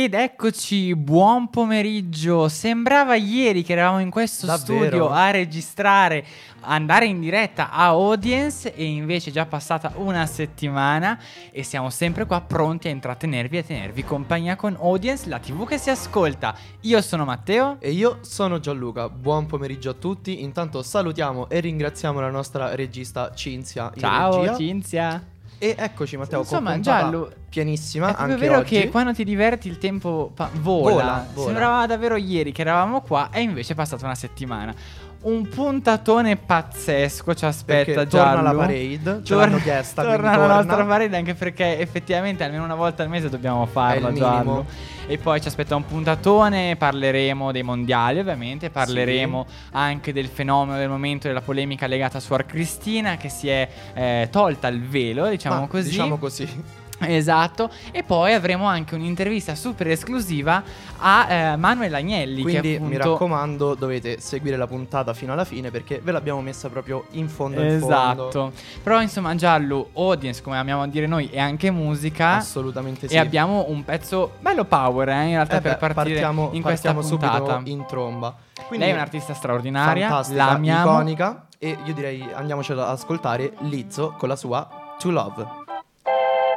Ed eccoci, buon pomeriggio. Sembrava ieri che eravamo in questo Davvero? studio a registrare, andare in diretta a audience e invece è già passata una settimana e siamo sempre qua pronti a intrattenervi e a tenervi compagnia con audience, la TV che si ascolta. Io sono Matteo. E io sono Gianluca, buon pomeriggio a tutti. Intanto salutiamo e ringraziamo la nostra regista Cinzia. in Ciao. Cinzia. E eccoci Matteo, Insomma, Giallo, pienissima È anche vero oggi. che quando ti diverti il tempo pa- vola. Vola, vola. Sembrava davvero ieri che eravamo qua e invece è passata una settimana. Un puntatone pazzesco ci aspetta Giallo. torna la parade, ce l'hanno chiesta, Torna quindi la torna. nostra parade anche perché effettivamente almeno una volta al mese dobbiamo farla Giallo. minimo. E poi ci aspetta un puntatone, parleremo dei mondiali ovviamente, parleremo anche del fenomeno del momento della polemica legata a Suor Cristina che si è eh, tolta il velo, diciamo Ma, così. Diciamo così. Esatto, e poi avremo anche un'intervista super esclusiva a eh, Manuel Agnelli. Quindi appunto... mi raccomando, dovete seguire la puntata fino alla fine perché ve l'abbiamo messa proprio in fondo in fondo. Esatto, però insomma Giallo, audience come amiamo dire noi e anche musica Assolutamente sì. e abbiamo un pezzo bello power eh, in realtà Eh per beh, partire partiamo, in questa partiamo puntata. subito in tromba. Quindi Lei è un'artista straordinaria, fantastica, la amiamo. iconica e io direi andiamocela ad ascoltare Lizzo con la sua To Love.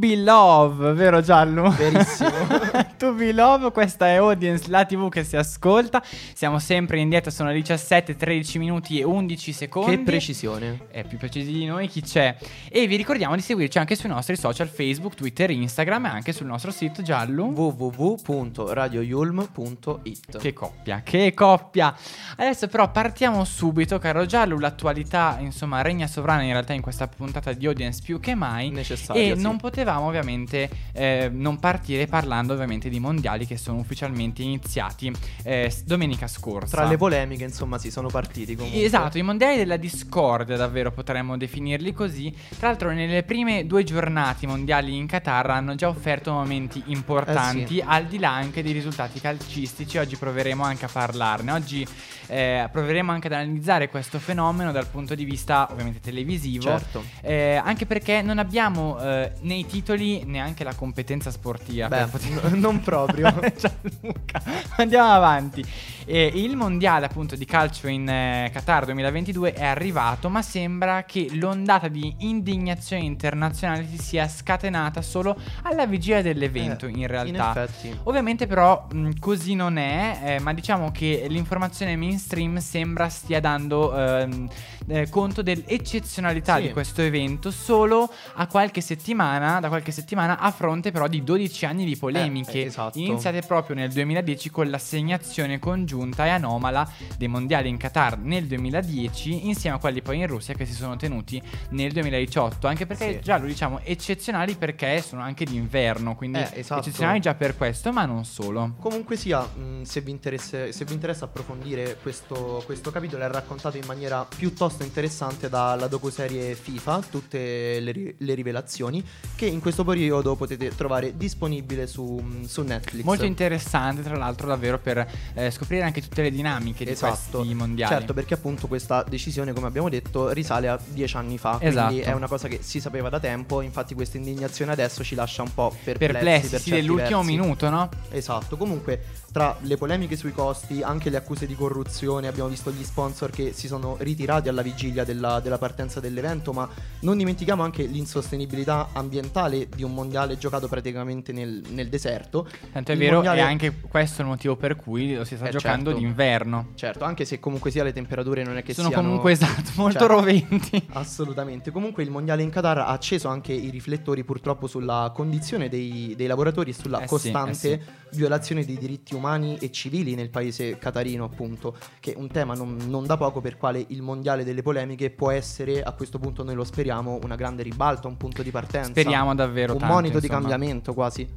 Be Love, vero Giallo? Verissimo. to Be Love, questa è Audience, la TV che si ascolta. Siamo sempre in diretta, sono le 17, 13 minuti e 11 secondi. che precisione. È più preciso di noi chi c'è. E vi ricordiamo di seguirci anche sui nostri social Facebook, Twitter, Instagram e anche sul nostro sito Giallo. www.radioyulm.it Che coppia, che coppia. Adesso però partiamo subito, caro Giallo, l'attualità insomma regna sovrana in realtà in questa puntata di Audience più che mai. Necessaria, E sì. non potevamo ovviamente eh, non partire parlando ovviamente di mondiali che sono ufficialmente iniziati eh, domenica scorsa. Tra le polemiche, insomma, si sono partiti comunque. Esatto, i mondiali della discordia, davvero potremmo definirli così. Tra l'altro, nelle prime due giornate mondiali in Qatar hanno già offerto momenti importanti, Eh sì. al di là anche dei risultati calcistici. Oggi proveremo anche a parlarne. Oggi eh, proveremo anche ad analizzare questo fenomeno dal punto di vista, ovviamente, televisivo. Certo. Eh, anche perché non abbiamo eh, nei titoli neanche la competenza sportiva. Beh, poter- non proprio. Gianluca, andiamo avanti. Eh, il mondiale appunto di calcio in eh, Qatar 2022 è arrivato, ma sembra che l'ondata di indignazione internazionale si sia scatenata solo alla vigilia dell'evento, Eh, in realtà. In. Ovviamente però mh, così non è, eh, ma diciamo che l'informazione mainstream sembra stia dando ehm, eh, conto dell'eccezionalità Sì. di questo evento solo a qualche settimana, da qualche settimana a fronte però di 12 anni di polemiche Eh, esatto. iniziate proprio nel 2010 con l'assegnazione congiunta e anomala dei mondiali in Qatar nel 2010 insieme a quelli poi in Russia che si sono tenuti nel 2018 anche perché Sì. già lo diciamo eccezionali perché sono anche d'inverno quindi Eh, esatto. eccezionali già per questo ma non solo Comunque sia, mh, se, vi interessa, se vi interessa approfondire questo, questo capitolo è raccontato in maniera piuttosto interessante dalla docuserie FIFA, tutte le, le rivelazioni, che in questo periodo potete trovare disponibile su, mh, su Netflix. molto interessante tra l'altro davvero per eh, scoprire anche tutte le dinamiche di Esatto, questi mondiali certo perché appunto questa decisione come abbiamo detto risale a dieci anni fa, quindi Esatto. è una cosa che si sapeva da tempo, infatti questa indignazione adesso ci lascia un po' perplessi, perplessi per sì dell'ultimo versi. minuto no? Esatto, comunque tra le polemiche sui costi, anche le accuse di corruzione, abbiamo visto gli sponsor che si sono ritirati alla vigilia della, della partenza dell'evento, ma non dimentichiamo anche l'insostenibilità ambientale di un mondiale giocato praticamente nel, nel deserto. tanto è Il vero mondiale- e anche questo è il motivo per cui lo si sta Eh, giocando certo. d'inverno Certo, anche se comunque sia le temperature non è che sono siano... comunque esatto molto Certo. roventi Assolutamente. Comunque il mondiale in Qatar ha acceso anche i riflettori purtroppo sulla condizione dei, dei lavoratori e sulla Eh sì, costante eh violazione dei diritti umani e civili nel paese qatarino, appunto, che è un tema non, non da poco per quale il mondiale delle polemiche può essere, a questo punto noi lo speriamo, una grande ribalta, un punto di partenza. speriamo davvero Un tanto, monito di insomma. cambiamento quasi.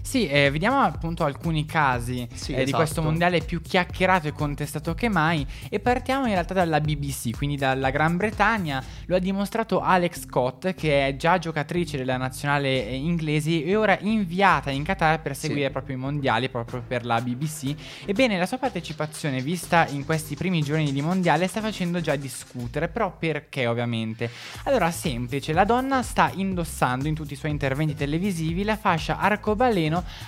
Sì, eh, vediamo appunto alcuni casi Sì, eh, di esatto. questo mondiale più chiacchierato e contestato che mai e partiamo in realtà dalla BBC, quindi dalla Gran Bretagna. Lo ha dimostrato Alex Scott, che è già giocatrice della nazionale eh, inglese e ora inviata in Qatar per Sì. seguire proprio i mondiali, proprio per la BBC. Ebbene, la sua partecipazione vista in questi primi giorni di mondiale sta facendo già discutere, però perché ovviamente? Allora, semplice, la donna sta indossando in tutti i suoi interventi televisivi la fascia arcobaleno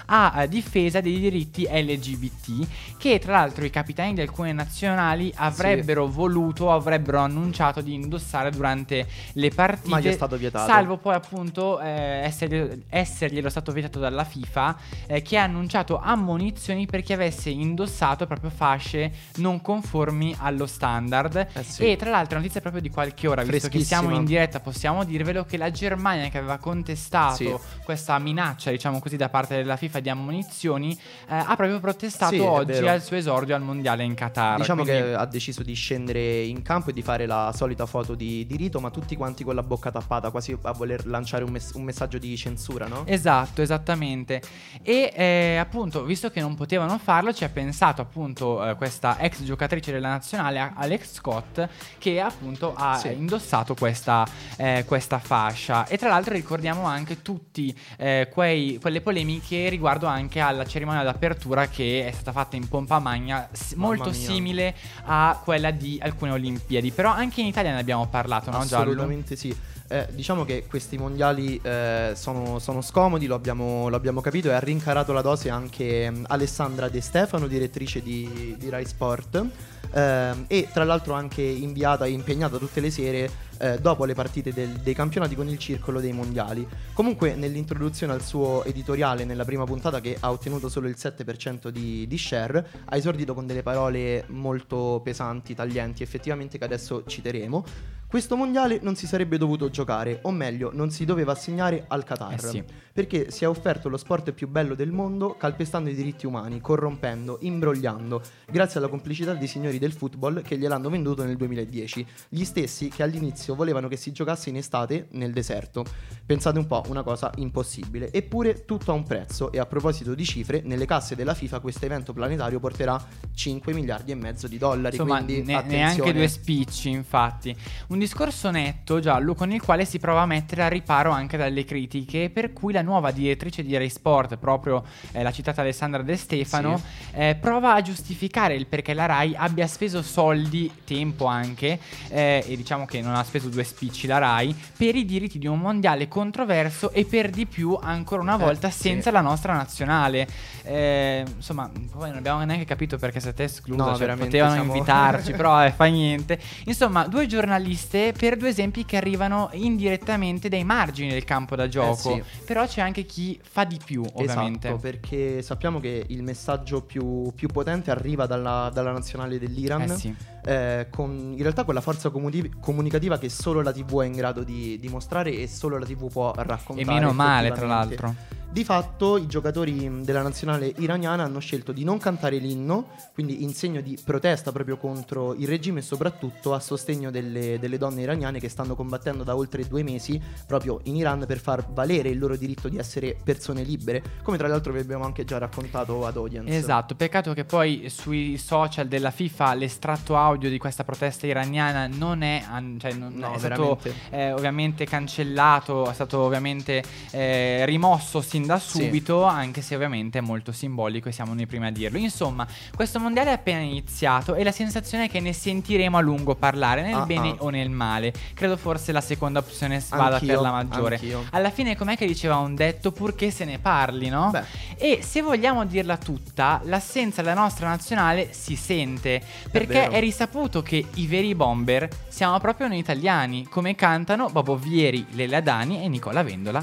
a eh, difesa dei diritti LGBT che tra l'altro i capitani di alcune nazionali avrebbero voluto, avrebbero annunciato di indossare durante le partite. Ma gli è stato vietato. Salvo poi appunto eh, essergli- esserglielo stato vietato dalla FIFA eh, che ha annunciato ammonizioni per chi avesse indossato proprio fasce non conformi allo standard. Eh sì. E tra l'altro, notizia proprio di qualche ora, visto che siamo in diretta, possiamo dirvelo che la Germania, che aveva contestato Sì. questa minaccia, diciamo così, da parte della FIFA di ammonizioni, eh, ha proprio protestato Sì, oggi al suo esordio al mondiale in Qatar. Diciamo Quindi- che ha deciso di scendere in campo e di fare la solita foto di, di rito, ma tutti quanti con la bocca tappata, quasi a voler lanciare un, mess- un messaggio di censura, no? Esatto, esattamente. E eh, appunto, visto che non potevano farlo, ci ha pensato appunto eh, questa ex giocatrice della nazionale, Alex Scott, che appunto ha Sì. indossato questa, eh, questa fascia. E tra l'altro ricordiamo anche tutti eh, quei- quelle polemiche riguardo anche alla cerimonia d'apertura che è stata fatta in pompa magna, s- molto mia. simile a quella di alcune Olimpiadi. Però anche in Italia ne abbiamo parlato, no Giallo? Assolutamente sì. Eh, diciamo che questi mondiali eh, sono, sono scomodi, lo abbiamo, lo abbiamo capito, e ha rincarato la dose anche mm, Alessandra De Stefano, direttrice di, di Rai Sport. ehm, e tra l'altro anche inviata e impegnata tutte le sere eh, dopo le partite del- dei campionati con il circolo dei mondiali. Comunque nell'introduzione al suo editoriale nella prima puntata che ha ottenuto solo il 7% di, di share, ha esordito con delle parole molto pesanti, taglienti, effettivamente che adesso citeremo. Questo mondiale non si sarebbe dovuto giocare, o meglio, non si doveva assegnare al Qatar. Eh sì. Perché si è offerto lo sport più bello del mondo, calpestando i diritti umani, corrompendo, imbrogliando, grazie alla complicità dei signori del football che gliel'hanno venduto nel 2010. Gli stessi che all'inizio volevano che si giocasse in estate nel deserto. Pensate un po', una cosa impossibile. Eppure tutto ha un prezzo e a proposito di cifre, nelle casse della FIFA questo evento planetario porterà 5 miliardi e mezzo di dollari. Insomma, quindi ne- neanche due spicci, infatti. Un discorso netto, Giallo, con il quale si prova a mettere a riparo anche dalle critiche, per cui la nuova direttrice di Rai Sport, proprio eh, la citata Alessandra De Stefano, eh, prova a giustificare il perché la Rai abbia speso soldi, tempo anche, eh, e diciamo che non ha speso due spicci la Rai, per i diritti di un mondiale controverso e per di più, ancora una Eh, volta, sì. senza la nostra nazionale. Eh, insomma, poi non abbiamo neanche capito perché siete esclusa, No, cioè, potevano siamo- invitarci, però eh, fa niente. Insomma, due giornaliste per due esempi che arrivano indirettamente dai margini del campo da gioco. sì. Però c'è anche chi fa di più, ovviamente. Esatto, perché sappiamo che il messaggio più, più potente arriva dalla, dalla nazionale dell'Iran. Eh sì. Eh, con in realtà quella forza comuni- comunicativa che solo la TV è in grado di dimostrare e solo la TV può raccontare. E meno male, tra l'altro. Di fatto i giocatori mh, della nazionale iraniana hanno scelto di non cantare l'inno, quindi in segno di protesta proprio contro il regime e soprattutto a sostegno delle, delle donne iraniane che stanno combattendo da oltre due mesi proprio in Iran per far valere il loro diritto di essere persone libere, come tra l'altro vi abbiamo anche già raccontato ad Audience. Esatto, peccato che poi sui social della FIFA l'estratto audio di questa protesta iraniana non è, cioè non No, è stato eh, ovviamente cancellato, è stato ovviamente eh, rimosso sin da Sì. subito, anche se ovviamente è molto simbolico e siamo noi prima a dirlo. Insomma, questo mondiale è appena iniziato e la sensazione è che ne sentiremo a lungo parlare, nel Ah, bene ah. o nel male. Credo forse la seconda opzione vada per la maggiore. anch'io. Alla fine com'è che diceva un detto purché se ne parli, no? Beh. E se vogliamo dirla tutta, l'assenza della nostra nazionale si sente, perché vero. è, risaputo che i veri bomber siamo proprio noi italiani, come cantano Bobo Vieri, Lele Adani e Nicola Vendola.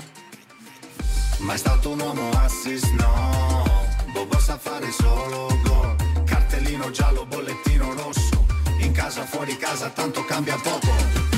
Mai stato un uomo assist, no. Bobo sa fare solo gol Cartellino giallo, bollettino rosso. In casa, fuori casa, tanto cambia poco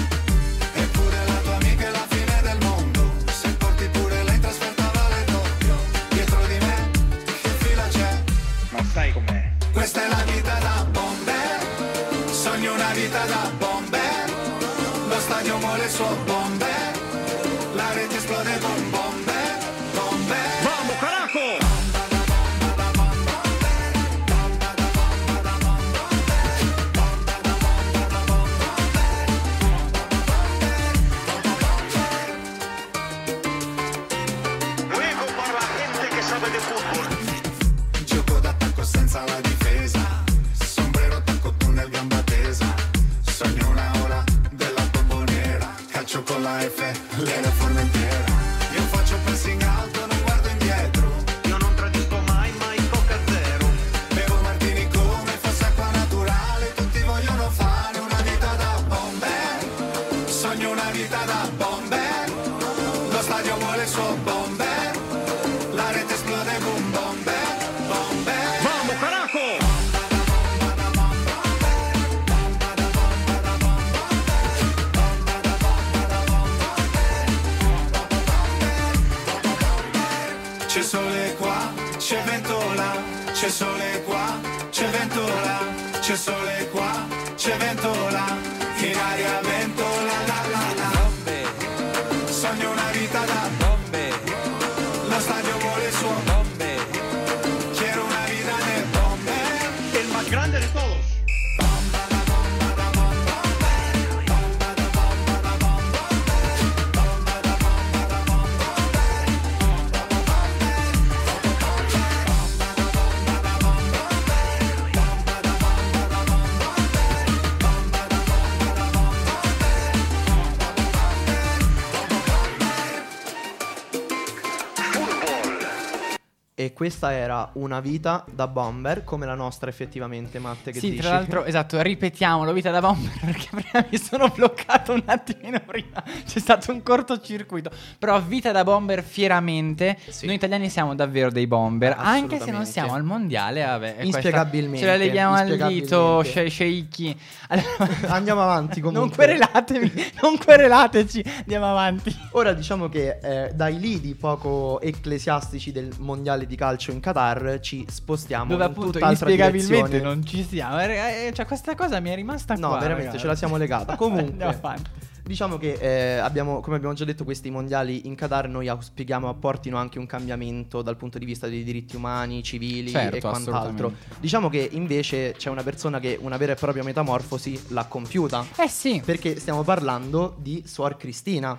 E questa era una vita da bomber come la nostra effettivamente, Matte, che sì, dici? tra l'altro, esatto, ripetiamolo, vita da bomber, perché prima mi sono bloccato un attimino prima, c'è stato un cortocircuito, però vita da bomber fieramente, Sì. noi italiani siamo davvero dei bomber, anche se non siamo al mondiale, vabbè, Inspiegabilmente, ce la leviamo al dito, sce- sceicchi. Allora- Andiamo avanti comunque. Non querelatemi, non querelateci, andiamo avanti. Ora diciamo che eh, dai lidi poco ecclesiastici del mondiale di calcio in Qatar ci spostiamo Dove appunto inspiegabilmente non ci siamo. Eh, eh, Cioè, questa cosa mi è rimasta No, qua. veramente, ragazzi. ce la siamo legata. Comunque. Diciamo che eh, abbiamo, come abbiamo già detto, questi mondiali in Qatar noi auspichiamo apportino anche un cambiamento dal punto di vista dei diritti umani, civili Certo, e quant'altro. Diciamo che invece c'è una persona che una vera e propria metamorfosi l'ha compiuta. Eh sì. Perché stiamo parlando di Suor Cristina.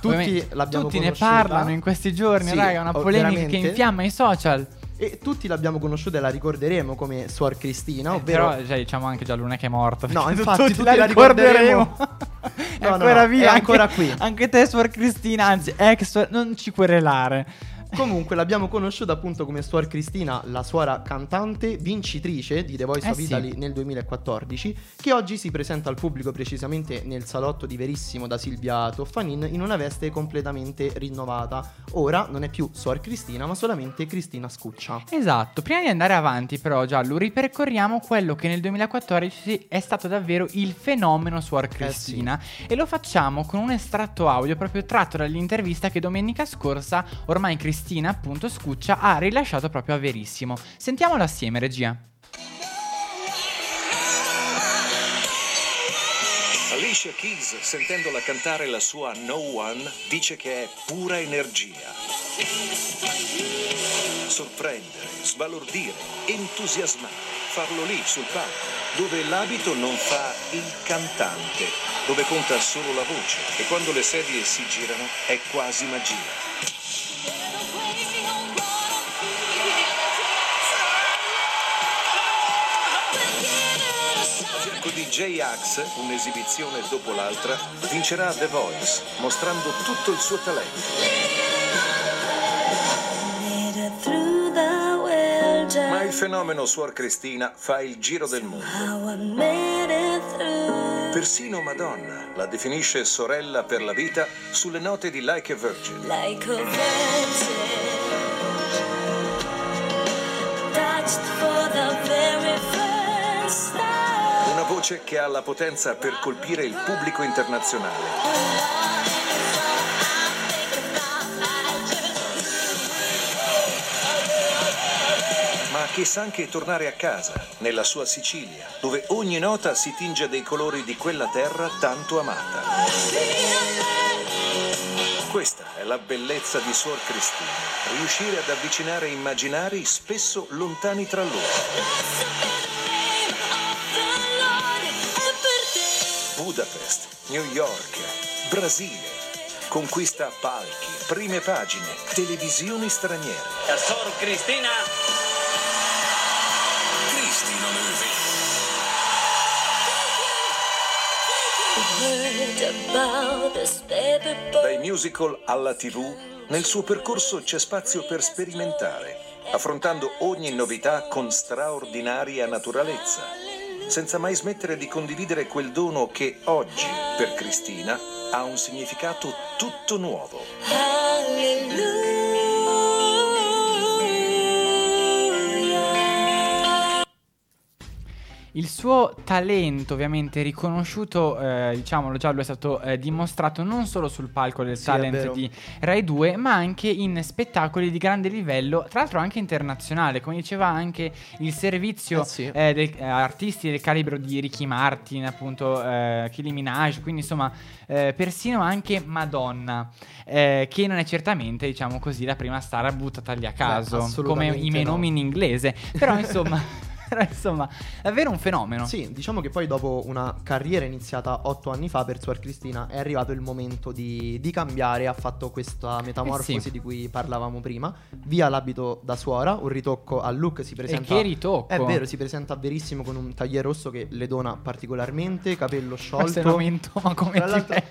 Tutti tutti ne parlano in questi giorni, Sì, raga, una oh, polemica veramente. che infiamma i social. E tutti l'abbiamo conosciuta e la ricorderemo come Suor Cristina, ovvero Però cioè, diciamo anche già Luna che è morta. No, infatti, tutti tutti la ricorderemo. è No, no, ancora no, viva. è anche- ancora qui. Anche te, Suor Cristina, anzi, ex, non ci querelare. Comunque l'abbiamo conosciuta appunto come Suor Cristina, la suora cantante vincitrice di The Voice Eh of sì. Italy nel 2014, che oggi si presenta al pubblico precisamente nel salotto di Verissimo da Silvia Toffanin in una veste completamente rinnovata. Ora non è più Suor Cristina, ma solamente Cristina Scuccia. Esatto, prima di andare avanti però Giallo ripercorriamo quello che nel 2014 è stato davvero il fenomeno Suor Cristina e lo facciamo con un estratto audio proprio tratto dall'intervista che domenica scorsa ormai Cristina appunto Scuccia ha rilasciato proprio a Verissimo. Sentiamolo assieme regia. Alicia Keys, sentendola cantare la sua No One, dice che è pura energia. Sorprendere, sbalordire, entusiasmare, farlo lì sul palco, dove l'abito non fa il cantante, dove conta solo la voce e quando le sedie si girano è quasi magia. Di J-Ax, un'esibizione dopo l'altra, vincerà The Voice, mostrando tutto il suo talento. Ma il fenomeno Suor Cristina fa il giro del mondo. Persino Madonna la definisce sorella per la vita sulle note di Like a Virgin. Like a virgin. Voce che ha la potenza per colpire il pubblico internazionale. Ma che sa anche tornare a casa, nella sua Sicilia, dove ogni nota si tinge dei colori di quella terra tanto amata. Questa è la bellezza di Suor Cristina, riuscire ad avvicinare immaginari spesso lontani tra loro. Budapest, New York, Brasile. Conquista palchi, prime pagine, televisioni straniere. Sor Cristina. Cristina Movie. Dai musical alla TV, nel suo percorso c'è spazio per sperimentare, affrontando ogni novità con straordinaria naturalezza, senza mai smettere di condividere quel dono che oggi, per Cristina, ha un significato tutto nuovo. Hallelujah. Il suo talento, ovviamente riconosciuto, eh, diciamolo già, lo è stato eh, dimostrato non solo sul palco del Sì, talent di Rai 2, ma anche in spettacoli di grande livello, tra l'altro anche internazionale, come diceva anche il servizio Eh sì. eh, dei eh, artisti del calibro di Ricky Martin, appunto eh, Kylie Minaj, quindi insomma eh, persino anche Madonna, eh, che non è certamente, diciamo così, la prima star buttata lì a caso, come assolutamente i miei no. nomi in inglese, però insomma... Però insomma, davvero un fenomeno. Sì, diciamo che poi dopo una carriera iniziata otto anni fa per Suor Cristina è arrivato il momento di, di cambiare, ha fatto questa metamorfosi Eh sì. di cui parlavamo prima, via l'abito da suora, un ritocco al look, si presenta... che ritocco! È vero, si presenta verissimo con un tagliere rosso che le dona particolarmente, capello sciolto. Questo è il momento, ma come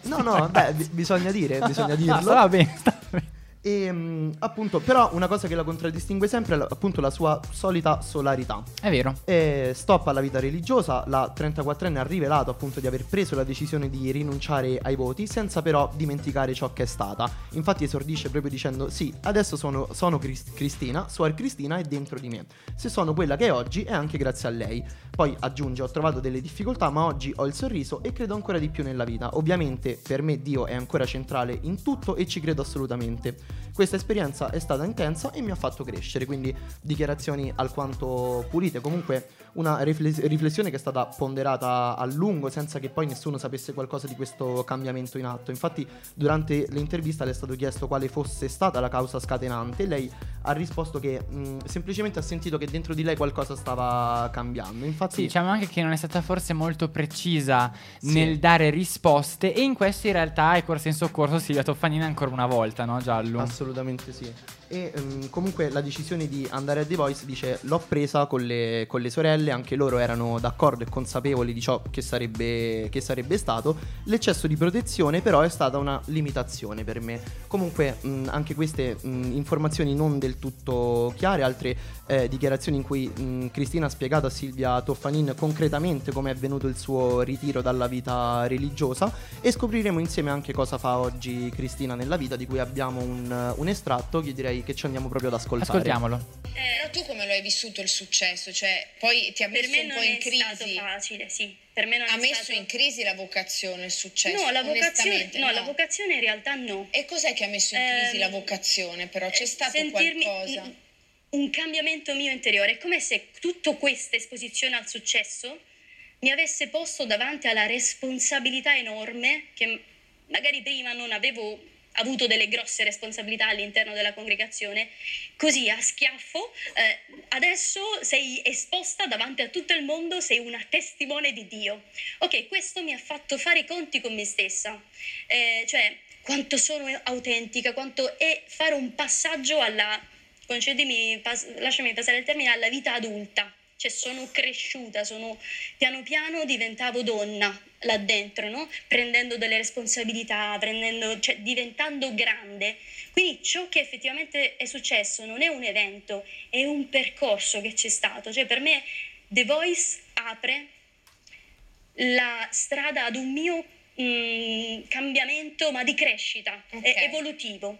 No, no, beh, bi- bisogna dire, bisogna No, dirlo. stava bene, stava bene. E mm, appunto, però una cosa che la contraddistingue sempre è appunto la sua solita solarità. È vero. E stop alla vita religiosa, la 34enne ha rivelato appunto di aver preso la decisione di rinunciare ai voti senza però dimenticare ciò che è stata. Infatti esordisce proprio dicendo sì, adesso sono, sono Cris- Cristina, Suor Cristina è dentro di me. Se sono quella che è oggi è anche grazie a lei. Poi aggiunge ho trovato delle difficoltà ma oggi ho il sorriso e credo ancora di più nella vita. Ovviamente per me Dio è ancora centrale in tutto e ci credo assolutamente. Questa esperienza è stata intensa e mi ha fatto crescere, quindi dichiarazioni alquanto pulite, comunque una rifles- riflessione che è stata ponderata a lungo senza che poi nessuno sapesse qualcosa di questo cambiamento in atto. Infatti durante l'intervista le è stato chiesto quale fosse stata la causa scatenante e lei ha risposto che mh, semplicemente ha sentito che dentro di lei qualcosa stava cambiando. Infatti Sì, diciamo anche che non è stata forse molto precisa Sì. nel dare risposte e in questo in realtà è corsa in soccorso Silvia Toffanina ancora una volta, no Giallo? Assolutamente sì. E ehm, comunque la decisione di andare a The Voice dice l'ho presa con le, con le sorelle, anche loro erano d'accordo e consapevoli di ciò che sarebbe, che sarebbe stato. L'eccesso di protezione però è stata una limitazione per me. Comunque mh, anche queste mh, informazioni non del tutto chiare, altre eh, dichiarazioni in cui mh, Cristina ha spiegato a Silvia Toffanin concretamente come è venuto il suo ritiro dalla vita religiosa e scopriremo insieme anche cosa fa oggi Cristina nella vita di cui abbiamo un, un estratto che direi che ci andiamo proprio ad ascoltare. Ascoltiamolo. Però tu come lo hai vissuto il successo? Cioè, poi ti ha Per messo me un non po' in è stato crisi. facile, sì. Per me non Ha messo stato... in crisi la vocazione, il successo. No, la vocazione, onestamente, no, la vocazione in realtà no. E cos'è che ha messo in crisi Ehm, la vocazione? Però c'è eh, stato sentirmi qualcosa. un cambiamento mio interiore. È come se tutta questa esposizione al successo mi avesse posto davanti alla responsabilità enorme che magari prima non avevo avuto delle grosse responsabilità all'interno della congregazione, così a schiaffo eh, adesso sei esposta davanti a tutto il mondo, sei una testimone di Dio. Ok, questo mi ha fatto fare i conti con me stessa, Eh, cioè quanto sono autentica, quanto è fare un passaggio alla, concedimi, pas- lasciami passare il termine, alla vita adulta. Cioè sono cresciuta, sono piano piano diventavo donna là dentro, no? Prendendo delle responsabilità, prendendo, cioè diventando grande. Quindi ciò che effettivamente è successo non è un evento, è un percorso che c'è stato. Cioè per me The Voice apre la strada ad un mio mm, cambiamento, ma di crescita, Ok. è evolutivo.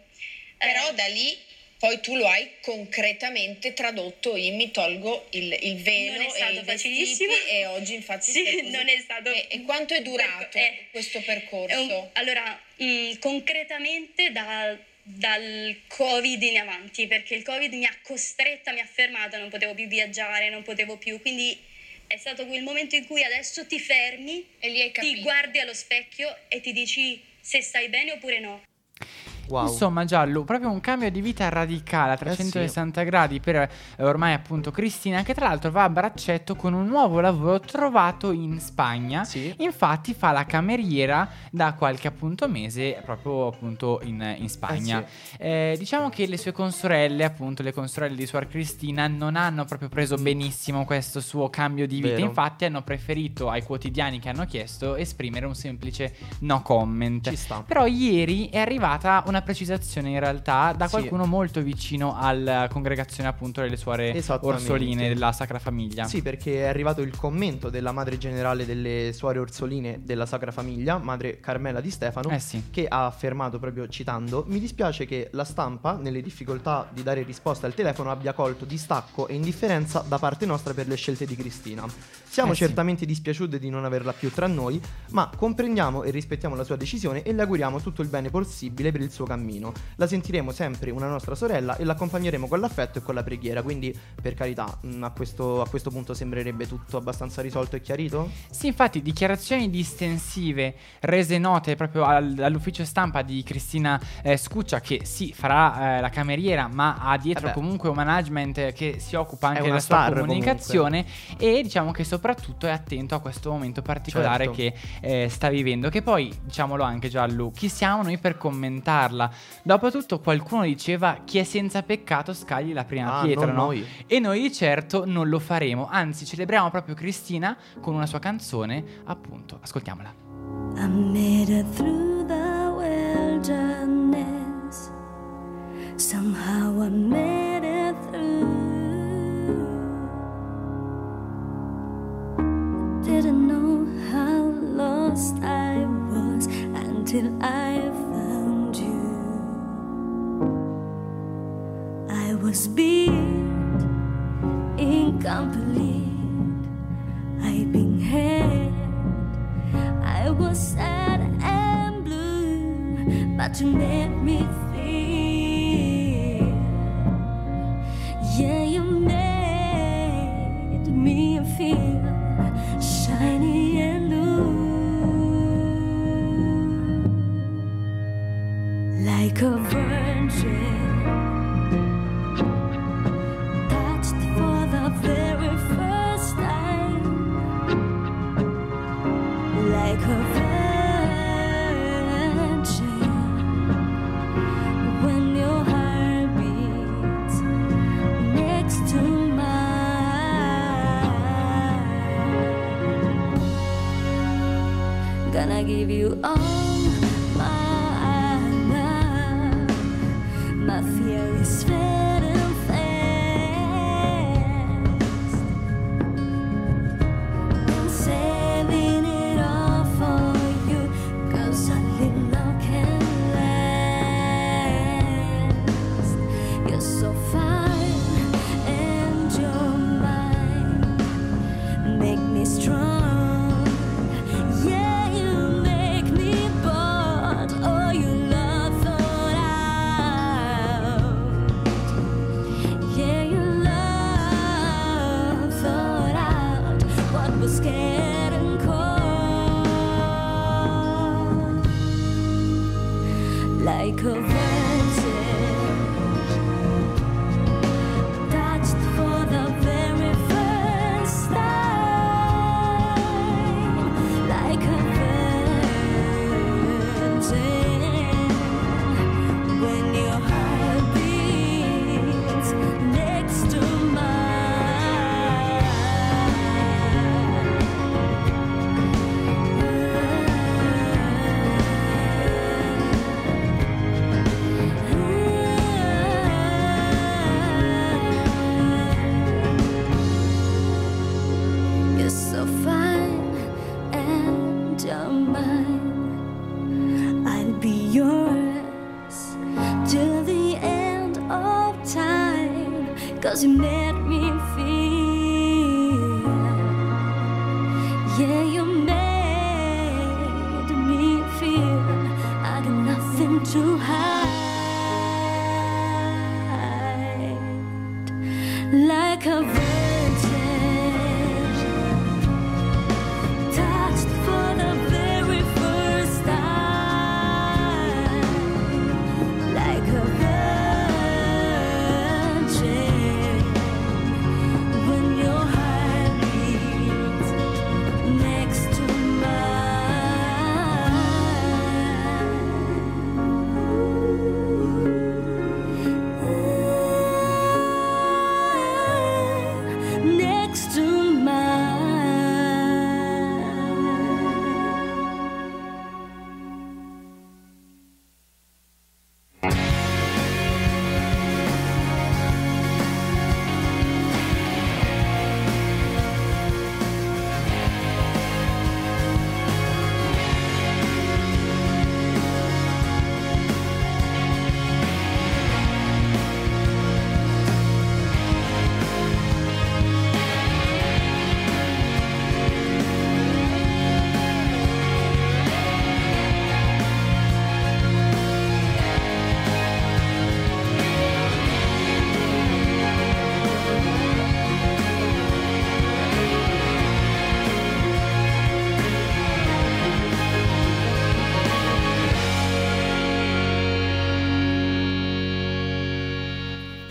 Però Eh, da lì poi tu lo hai concretamente tradotto in mi tolgo il, il velo Non è stato e facilissimo. e oggi infatti Sì, non è stato E, e quanto è durato Eh, questo percorso? un- allora, mm, concretamente da- dal Covid in avanti, perché il Covid mi ha costretta, mi ha fermata, non potevo più viaggiare, non potevo più, quindi è stato quel momento in cui adesso ti fermi, E lì hai ti capito. guardi allo specchio e ti dici se stai bene oppure no. Wow. Insomma, Giallo, proprio un cambio di vita radicale a 360 gradi per eh, ormai appunto Cristina, che tra l'altro va a braccetto con un nuovo lavoro trovato in Spagna. Sì. Infatti fa la cameriera da qualche appunto mese proprio appunto in, in Spagna. Eh, diciamo che le sue consorelle, appunto le consorelle di Suor Cristina, non hanno proprio preso benissimo questo suo cambio di vita. Vero. Infatti hanno preferito ai quotidiani che hanno chiesto esprimere un semplice no comment. Però ieri è arrivata una precisazione in realtà da Sì. qualcuno molto vicino alla congregazione appunto delle suore orsoline della Sacra Famiglia. Sì, perché è arrivato il commento della madre generale delle suore orsoline della Sacra Famiglia, madre Carmela Di Stefano, Eh sì. che ha affermato proprio citando: Mi dispiace che la stampa, nelle difficoltà di dare risposta al telefono, abbia colto distacco e indifferenza da parte nostra per le scelte di Cristina. Siamo Eh sì. certamente dispiaciuti di non averla più tra noi, ma comprendiamo e rispettiamo la sua decisione e le auguriamo tutto il bene possibile per il suo cammino. La sentiremo sempre una nostra sorella e l'accompagneremo con l'affetto e con la preghiera. Quindi, per carità, mh, a questo, a questo punto sembrerebbe tutto abbastanza risolto e chiarito? Sì, infatti, dichiarazioni distensive rese note proprio al- all'ufficio stampa di Cristina eh, Scuccia, che sì, farà eh, la cameriera, ma ha dietro Eh beh. comunque un management che si occupa anche della sua comunicazione e diciamo che soprattutto è attento a questo momento particolare Certo. che eh, sta vivendo. Che poi, diciamolo anche Giallo, chi siamo noi per commentarla? Dopotutto qualcuno diceva chi è senza peccato scagli la prima Ah, pietra, no? noi. E noi di certo non lo faremo, anzi celebriamo proprio Cristina con una sua canzone, appunto. Ascoltiamola. I made it through the wilderness. I didn't know how lost I was until I found you. I was beat, incomplete. I've been hurt. I was sad and blue, but you never.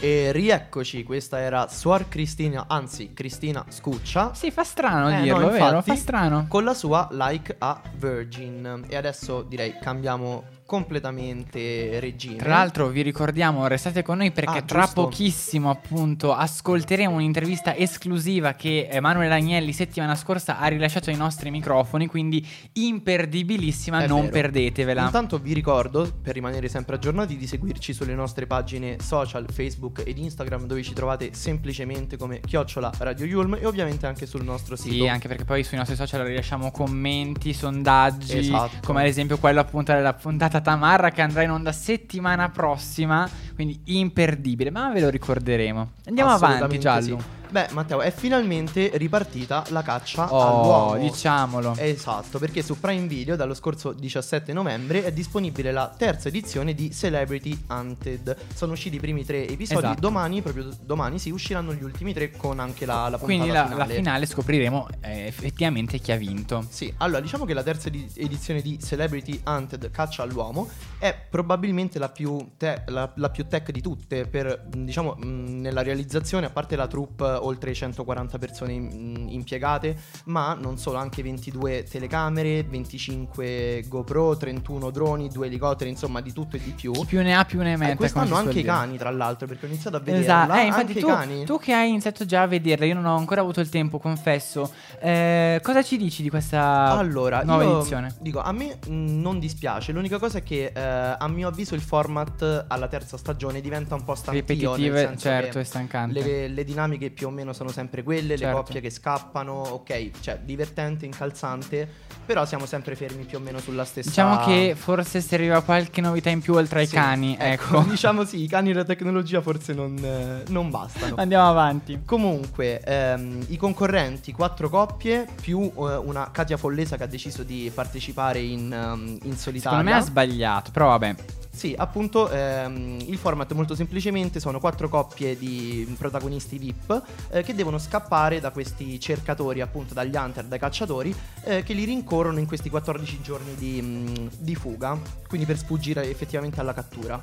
Eh, E rieccoci, questa era Suor Cristina, anzi Cristina Scuccia. Sì, fa strano Eh, dirlo, no, vero? infatti, Fa strano. Con la sua Like a Virgin. E adesso direi cambiamo completamente regime. Tra l'altro vi ricordiamo, restate con noi perché Ah, tra pochissimo appunto ascolteremo un'intervista esclusiva che Emanuele Agnelli settimana scorsa ha rilasciato ai nostri microfoni, quindi imperdibilissima, È non vero. perdetevela. Intanto vi ricordo, per rimanere sempre aggiornati, di seguirci sulle nostre pagine social Facebook Facebook ed Instagram dove ci trovate semplicemente come chiocciola Radio Yulm e ovviamente anche sul nostro sito. Sì, anche perché poi sui nostri social rilasciamo commenti, sondaggi, Esatto. come ad esempio quello appunto della puntata Tamarra che andrà in onda settimana prossima, quindi imperdibile, ma ve lo ricorderemo. Andiamo avanti, Giallo. sì. Beh, Matteo, è finalmente ripartita la caccia Oh, all'uomo. diciamolo. Esatto, perché su Prime Video dallo scorso 17 novembre è disponibile la terza edizione di Celebrity Hunted. Sono usciti i primi tre episodi, Esatto. domani, proprio domani, sì, usciranno gli ultimi tre con anche la, la Quindi la, la finale. finale scopriremo eh, effettivamente chi ha vinto. Sì, allora diciamo che la terza edi- edizione di Celebrity Hunted Caccia all'uomo è probabilmente la più, te- la, la più tech di tutte per, diciamo, mh, nella realizzazione, a parte la troupe, oltre 140 persone impiegate, ma non solo, anche 22 telecamere, 25 GoPro, 31 droni, due elicotteri, insomma di tutto e di più. Chi più ne ha più ne Eh, mette. come quest'anno anche i dire. cani, tra l'altro, perché ho iniziato a vederla. Esatto, eh, infatti tu, i cani. tu che hai iniziato già a vederla, io non ho ancora avuto il tempo, confesso. Eh, cosa ci dici di questa Allora, nuova io edizione? dico, a me mh, non dispiace. L'unica cosa è che, eh, a mio avviso, il format alla terza stagione diventa un po' stantio. nel Ripetitive, certo, è stancante. Le, le dinamiche più o meno sono sempre quelle, Certo. le coppie che scappano, ok, cioè divertente, incalzante, però siamo sempre fermi più o meno sulla stessa Diciamo che forse serviva qualche novità in più oltre ai Sì, cani, ecco. diciamo sì, i cani e la tecnologia forse non, eh, non bastano. Andiamo avanti. Comunque, ehm, i concorrenti, quattro coppie, più eh, una Katia Follesa che ha deciso di partecipare in, ehm, in solitaria. Secondo me ha sbagliato, però vabbè. Sì, appunto, ehm, il format molto semplicemente sono quattro coppie di protagonisti VIP eh, che devono scappare da questi cercatori, appunto dagli hunter, dai cacciatori, eh, che li rincorrono in questi 14 giorni di, mh, di fuga, quindi per sfuggire effettivamente alla cattura.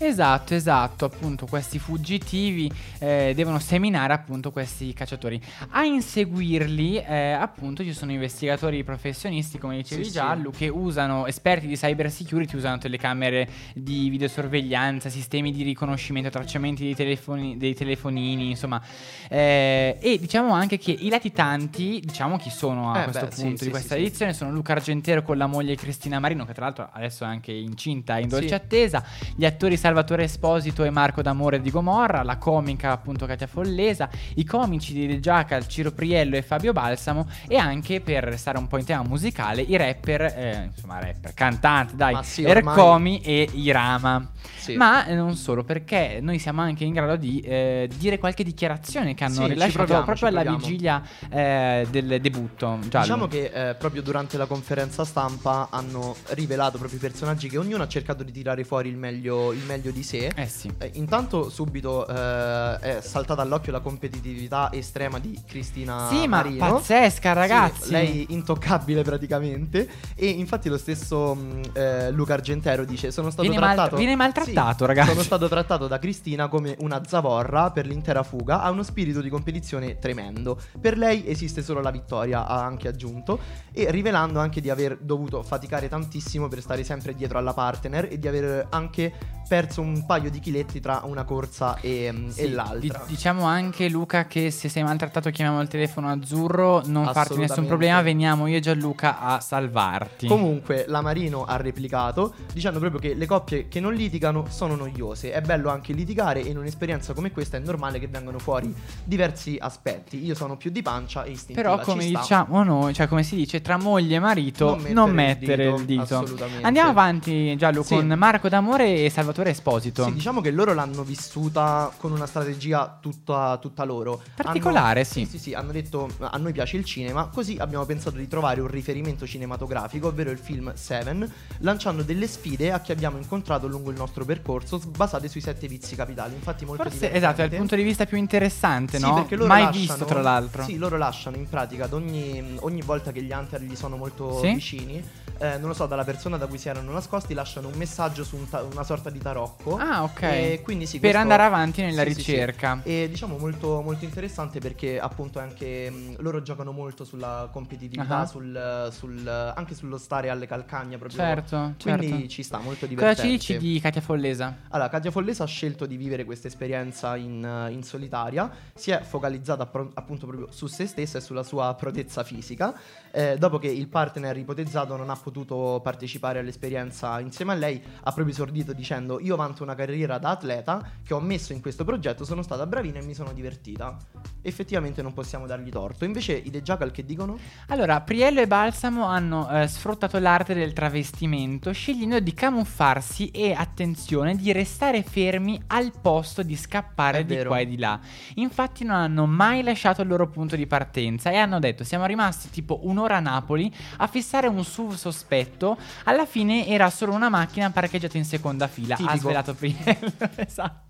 Esatto, esatto, appunto questi fuggitivi eh, devono seminare appunto questi cacciatori. A inseguirli eh, appunto ci sono investigatori professionisti come dicevi Sì, sì. Giallo che usano, esperti di cyber security, usano telecamere di videosorveglianza, sistemi di riconoscimento, tracciamenti dei, telefoni, dei telefonini, insomma. Eh, e diciamo anche che i latitanti, diciamo chi sono a Eh, questo beh, sì, punto sì, di questa sì, sì. edizione, sono Luca Argentero con la moglie Cristina Marino che tra l'altro adesso è anche incinta in dolce Sì. attesa, gli attori Salvatore Esposito e Marco D'Amore di Gomorra, la comica appunto Katia Follesa, i comici di De Giacal, Ciro Priello e Fabio Balsamo e anche per restare un po' in tema musicale i rapper, eh, insomma rapper, cantanti dai, sì, Ercomi e Irama. Sì. Ma eh, non solo, perché noi siamo anche in grado di eh, dire qualche dichiarazione che hanno Sì, ci rilasciato proviamo, proprio alla vigilia eh, del debutto. Giallo. Diciamo che eh, proprio durante la conferenza stampa hanno rivelato proprio i personaggi che ognuno ha cercato di tirare fuori il meglio, il meglio di sé. Eh sì. Eh, intanto subito eh, è saltata all'occhio la competitività estrema di Cristina Sì, ma Marino. pazzesca, ragazzi. Sì, lei intoccabile praticamente. E infatti lo stesso mh, eh, Luca Argentero dice: Sono stato Viene mal- trattato. viene maltrattato, Sì, ragazzi. Sono stato trattato da Cristina come una zavorra per l'intera fuga. Ha uno spirito di competizione tremendo. Per lei esiste solo la vittoria, ha anche aggiunto. E rivelando anche di aver dovuto faticare tantissimo per stare sempre dietro alla partner e di aver anche perso un paio di chiletti tra una corsa e, mm, Sì, e l'altra. di- diciamo anche Luca che se sei maltrattato chiamiamo il telefono azzurro, non farti nessun problema, veniamo io e Gianluca a salvarti. Comunque la Marino ha replicato dicendo proprio che le coppie che non litigano sono noiose. È bello anche litigare e in un'esperienza come questa è normale che vengano fuori diversi aspetti. Io sono più di pancia e istintiva. Però come diciamo noi, cioè come si dice, tra moglie e marito Non non mettere mettere, il il dito, dito. assolutamente. Andiamo avanti Giallo Sì. con Marco D'Amore e Salvatore Esposito. Sì, diciamo che loro l'hanno vissuta con una strategia tutta, tutta loro. Particolare, Hanno- sì. Sì, sì, hanno detto a noi piace il cinema, così abbiamo pensato di trovare un riferimento cinematografico, ovvero il film Seven, lanciando delle sfide a chi abbiamo incontrato lungo il nostro percorso, basate sui sette vizi capitali. Infatti molto Forse divertente. esatto, è il punto di vista più interessante, Sì, no? perché loro Mai lasciano- visto tra l'altro. Sì, loro lasciano in pratica ad ogni, ogni volta che gli hunter gli sono molto Sì? vicini, eh, non lo so, dalla persona da cui si erano nascosti, lasciano un messaggio su un ta- una sorta di tarocco. Ah, ok. E quindi sì, per questo- andare avanti nella Sì, sì, sì. ricerca. E diciamo molto, molto interessante perché appunto anche mh, loro giocano molto sulla competitività, Ah. sul, sul- anche sullo stare alle calcagna proprio. Certo, Quindi certo. ci sta molto Cosa divertente. ci dici di Katia Follesa? Allora, Katia Follesa ha scelto di vivere questa esperienza in, in solitaria, si è focalizzata appro- appunto proprio su se stessa e sulla sua protezza fisica. Eh, dopo che il partner ipotezzato non ha potuto partecipare all'esperienza insieme a lei, ha proprio esordito dicendo dicendo io vanto una carriera da atleta che ho messo in questo progetto, sono stata bravina e mi sono divertita. Effettivamente non possiamo dargli torto. Invece i The Jackal che dicono? Allora, Priello e Balsamo hanno eh, sfruttato l'arte del travestimento scegliendo di camuffarsi e, attenzione, di restare fermi al posto di scappare È di vero. qua e di là. Infatti non hanno mai lasciato il loro punto di partenza e hanno detto siamo rimasti tipo un'ora a Napoli a fissare un SUV sospetto, alla fine era solo una macchina parcheggiata in seconda fila, ha Tipico. svelato Priello, esatto.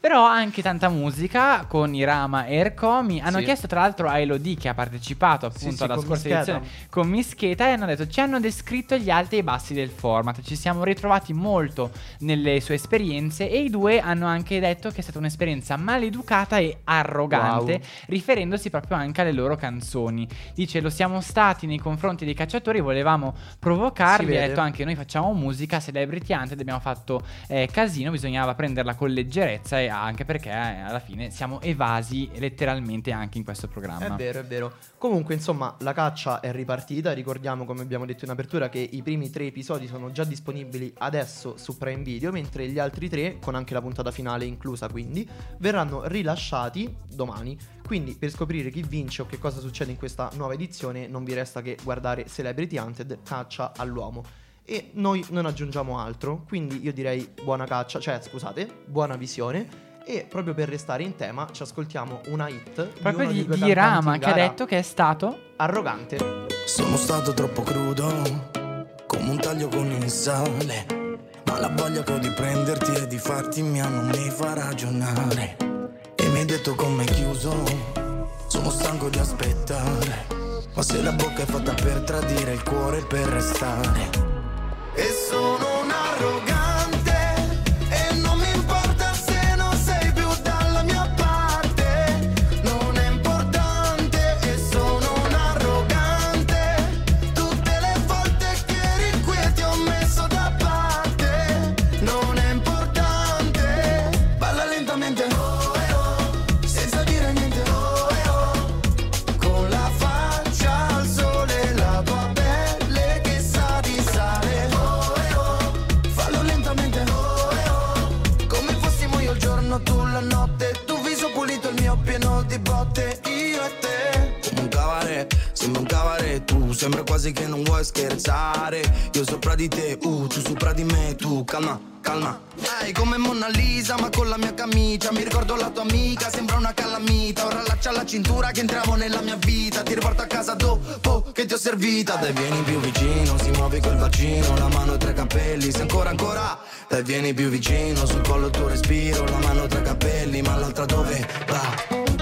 Però anche tanta musica con Irama e Ercomi. Hanno Sì. chiesto tra l'altro a Elodie che ha partecipato Sì, appunto sì, alla con scorsa Mischeta. edizione con Mischeta e hanno detto ci hanno descritto gli alti e i bassi del format, ci siamo ritrovati molto nelle sue esperienze e i due hanno anche detto che è stata un'esperienza maleducata e arrogante, Wow. riferendosi proprio anche alle loro canzoni. Dice lo siamo stati nei confronti dei cacciatori, volevamo Si provocarli, ha detto anche noi facciamo musica, Celebrity Hunted abbiamo fatto eh, casino, bisognava prenderla con leggerezza e anche perché eh, alla fine siamo evasi letteralmente anche in questo È programma. vero, è vero. Comunque, insomma, la caccia è ripartita. Ricordiamo, come abbiamo detto in apertura, che i primi tre episodi sono già disponibili adesso su Prime Video, mentre gli altri tre, con anche la puntata finale inclusa, quindi, verranno rilasciati domani. Quindi, per scoprire chi vince o che cosa succede in questa nuova edizione, non vi resta che guardare Celebrity Hunted Caccia all'uomo. E noi non aggiungiamo altro, quindi io direi buona caccia, cioè scusate, buona visione. E proprio per restare in tema, ci ascoltiamo una hit Proprio di, di cantanti Rama che ha detto che è stato arrogante. Sono stato troppo crudo, come un taglio con il sale. Ma la voglia che ho di prenderti e di farti mia non mi fa ragionare. E mi hai detto come chiuso, sono stanco di aspettare. Ma se la bocca è fatta per tradire, il cuore è per restare. E sono un arrogante, sembra quasi che non vuoi scherzare. Io sopra di te, uh, tu sopra di me. Tu calma, calma. Lei come Mona Lisa, ma con la mia camicia. Mi ricordo la tua amica, sembra una calamita. Ora allaccia la cintura che entriamo nella mia vita. Ti riporto a casa dopo che ti ho servita. Dai, vieni più vicino, si muove col bacino. La mano tra i capelli, se ancora, ancora. Dai, vieni più vicino, sul collo il tuo respiro. La mano tra i capelli, ma l'altra dove va?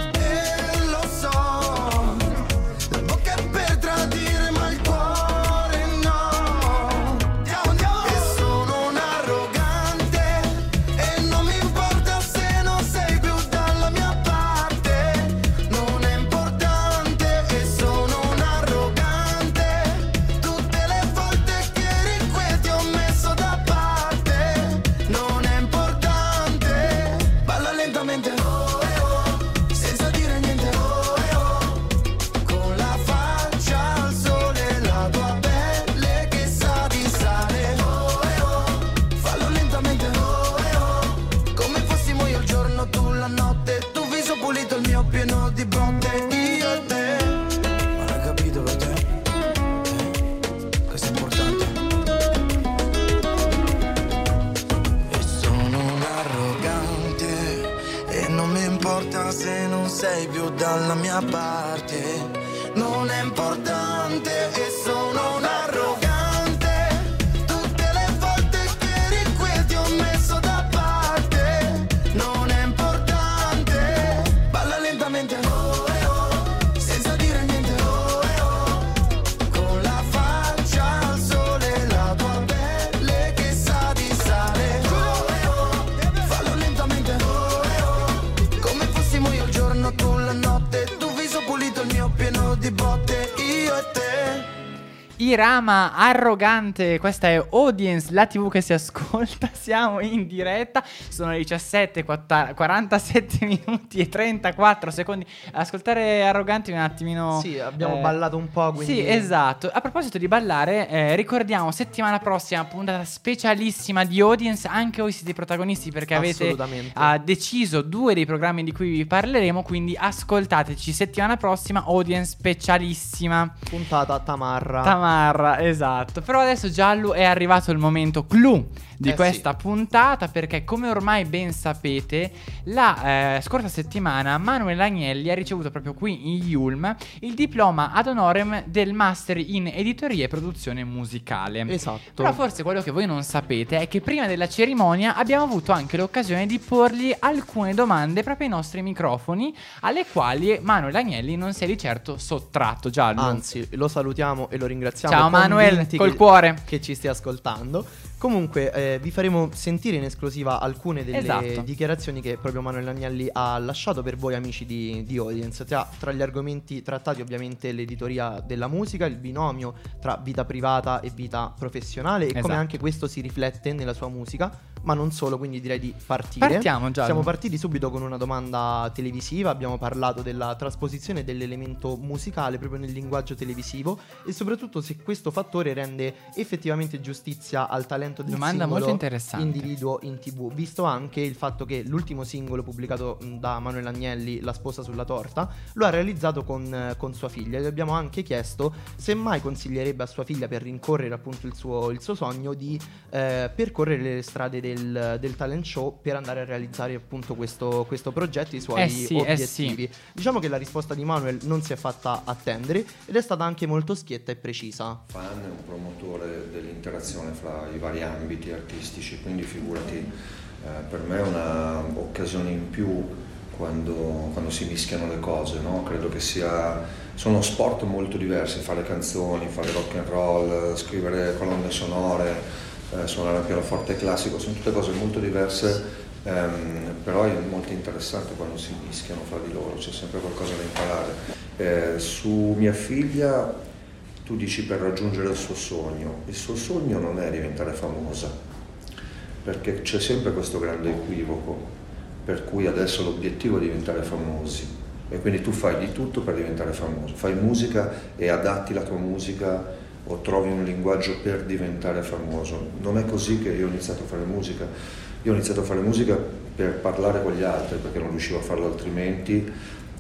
Dirama arrogante. Questa è Audience, la TV che si ascolta. Siamo in diretta. Sono le 17, 47 minuti e 34 secondi. Ascoltare arroganti un attimino. Sì, abbiamo eh, ballato un po'. Quindi... Sì, esatto. A proposito di ballare, eh, ricordiamo settimana prossima puntata specialissima di Audience. Anche voi siete i protagonisti perché avete ha deciso due dei programmi di cui vi parleremo. Quindi ascoltateci settimana prossima. Audience specialissima. Puntata Tamarra. Tamarra, esatto. Però adesso Giallo è arrivato il momento clou di Eh, questa puntata perché come ormai ben sapete la eh, scorsa settimana Manuel Agnelli ha ricevuto proprio qui in Yulm il diploma ad honorem del master in editoria e produzione musicale. Esatto. Però forse quello che voi non sapete è che prima della cerimonia abbiamo avuto anche l'occasione di porgli alcune domande proprio ai nostri microfoni alle quali Manuel Agnelli non si è di certo sottratto Giallo. Anzi, lo salutiamo e lo ringraziamo. Ciao Manuel, col cuore. Che ci stia ascoltando. Comunque, eh, vi faremo sentire in esclusiva alcune delle Esatto. dichiarazioni che proprio Manuel Agnelli ha lasciato per voi, amici di, di Audience. Tra, tra gli argomenti trattati, ovviamente, l'editoria della musica, il binomio tra vita privata e vita professionale, e come Esatto. anche questo si riflette nella sua musica. Ma non solo, quindi direi di partire. Partiamo, Gianni. Siamo partiti subito con una domanda televisiva. Abbiamo parlato della trasposizione dell'elemento musicale proprio nel linguaggio televisivo e soprattutto se questo fattore rende effettivamente giustizia al talento del Domanda singolo molto interessante. individuo in tv. Visto anche il fatto che l'ultimo singolo pubblicato da Manuel Agnelli, La sposa sulla torta, lo ha realizzato con, eh, con sua figlia. Gli abbiamo anche chiesto se mai consiglierebbe a sua figlia per rincorrere appunto il suo, il suo sogno di eh, percorrere le strade del, del talent show per andare a realizzare appunto questo, questo progetto, i suoi Eh sì, eh obiettivi. Diciamo che la risposta di Manuel non si è fatta attendere ed è stata anche molto schietta e precisa. Fan è un promotore dell'interazione fra i vari ambiti artistici, quindi figurati, eh, per me è un'occasione in più quando, quando si mischiano le cose, no? credo che sia, sono sport molto diversi, fare canzoni, fare rock and roll, scrivere colonne sonore, eh, suonare il pianoforte classico, sono tutte cose molto diverse, ehm, però è molto interessante quando si mischiano fra di loro, c'è sempre qualcosa da imparare. Eh, su mia figlia tu dici per raggiungere il suo sogno, il suo sogno non è diventare famosa, perché c'è sempre questo grande equivoco, per cui adesso l'obiettivo è diventare famosi. E quindi tu fai di tutto per diventare famoso, fai musica e adatti la tua musica o trovi un linguaggio per diventare famoso. Non è così che io ho iniziato a fare musica, io ho iniziato a fare musica per parlare con gli altri, perché non riuscivo a farlo altrimenti,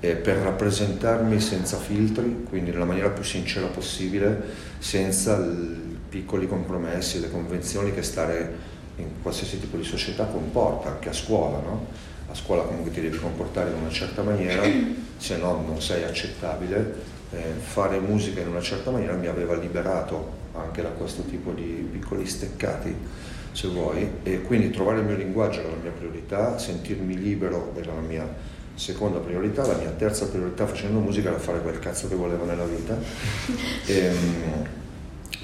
e per rappresentarmi senza filtri, quindi nella maniera più sincera possibile, senza i piccoli compromessi, le convenzioni che stare in qualsiasi tipo di società comporta, anche a scuola, no? A scuola comunque ti devi comportare in una certa maniera, se no non sei accettabile. Eh, fare musica in una certa maniera mi aveva liberato anche da questo tipo di piccoli steccati, se vuoi, e quindi trovare il mio linguaggio era la mia priorità, sentirmi libero era la mia seconda priorità, la mia terza priorità facendo musica era fare quel cazzo che volevo nella vita. Ehm,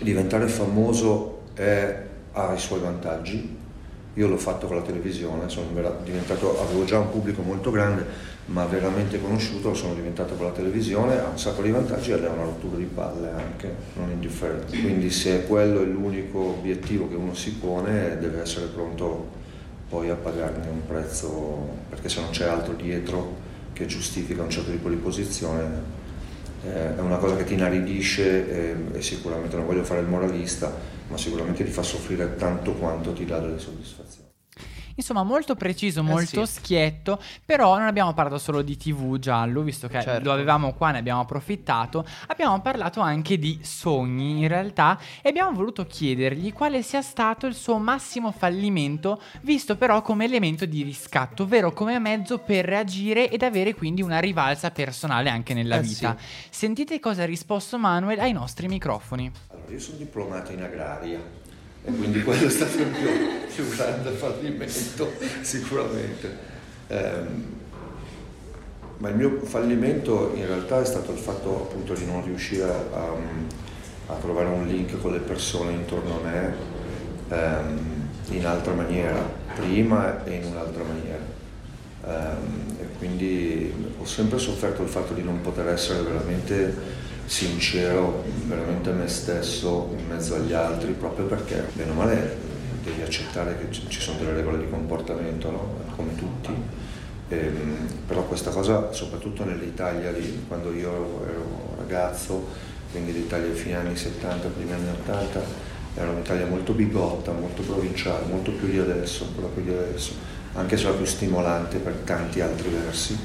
diventare famoso è- ha i suoi vantaggi. Io l'ho fatto con la televisione, sono vera- diventato, avevo già un pubblico molto grande, ma veramente conosciuto, sono diventato con la televisione, ha un sacco di vantaggi ed è una rottura di palle anche, non indifferente. Quindi se quello è l'unico obiettivo che uno si pone, deve essere pronto poi a pagarne un prezzo, perché se non c'è altro dietro che giustifica un certo tipo di posizione, eh, è una cosa che ti inaridisce e, e sicuramente non voglio fare il moralista, ma sicuramente ti fa soffrire tanto quanto ti dà delle soddisfazioni. Insomma, molto preciso, molto Eh sì. schietto. Però non abbiamo parlato solo di TV giallo, visto che Certo. lo avevamo qua, ne abbiamo approfittato. Abbiamo parlato anche di sogni, in realtà, e abbiamo voluto chiedergli quale sia stato il suo massimo fallimento, visto però come elemento di riscatto, ovvero come mezzo per reagire ed avere quindi una rivalsa personale anche nella Eh vita. Sentite cosa ha risposto Manuel ai nostri microfoni. Allora, io sono diplomato in agraria e quindi quello è stato il mio più grande fallimento, sicuramente. Ehm, ma il mio fallimento in realtà è stato il fatto appunto di non riuscire a, a trovare un link con le persone intorno a me ehm, in altra maniera, prima e in un'altra maniera. Ehm, e quindi ho sempre sofferto il fatto di non poter essere veramente sincero, veramente me stesso in mezzo agli altri, proprio perché, bene o male, devi accettare che ci sono delle regole di comportamento, no? come tutti. Ehm, però questa cosa, soprattutto nell'Italia di quando io ero, ragazzo, quindi l'Italia fine anni 70, primi anni 80, era un'Italia molto bigotta, molto provinciale, molto più di adesso, ancora di adesso, anche se era più stimolante per tanti altri versi,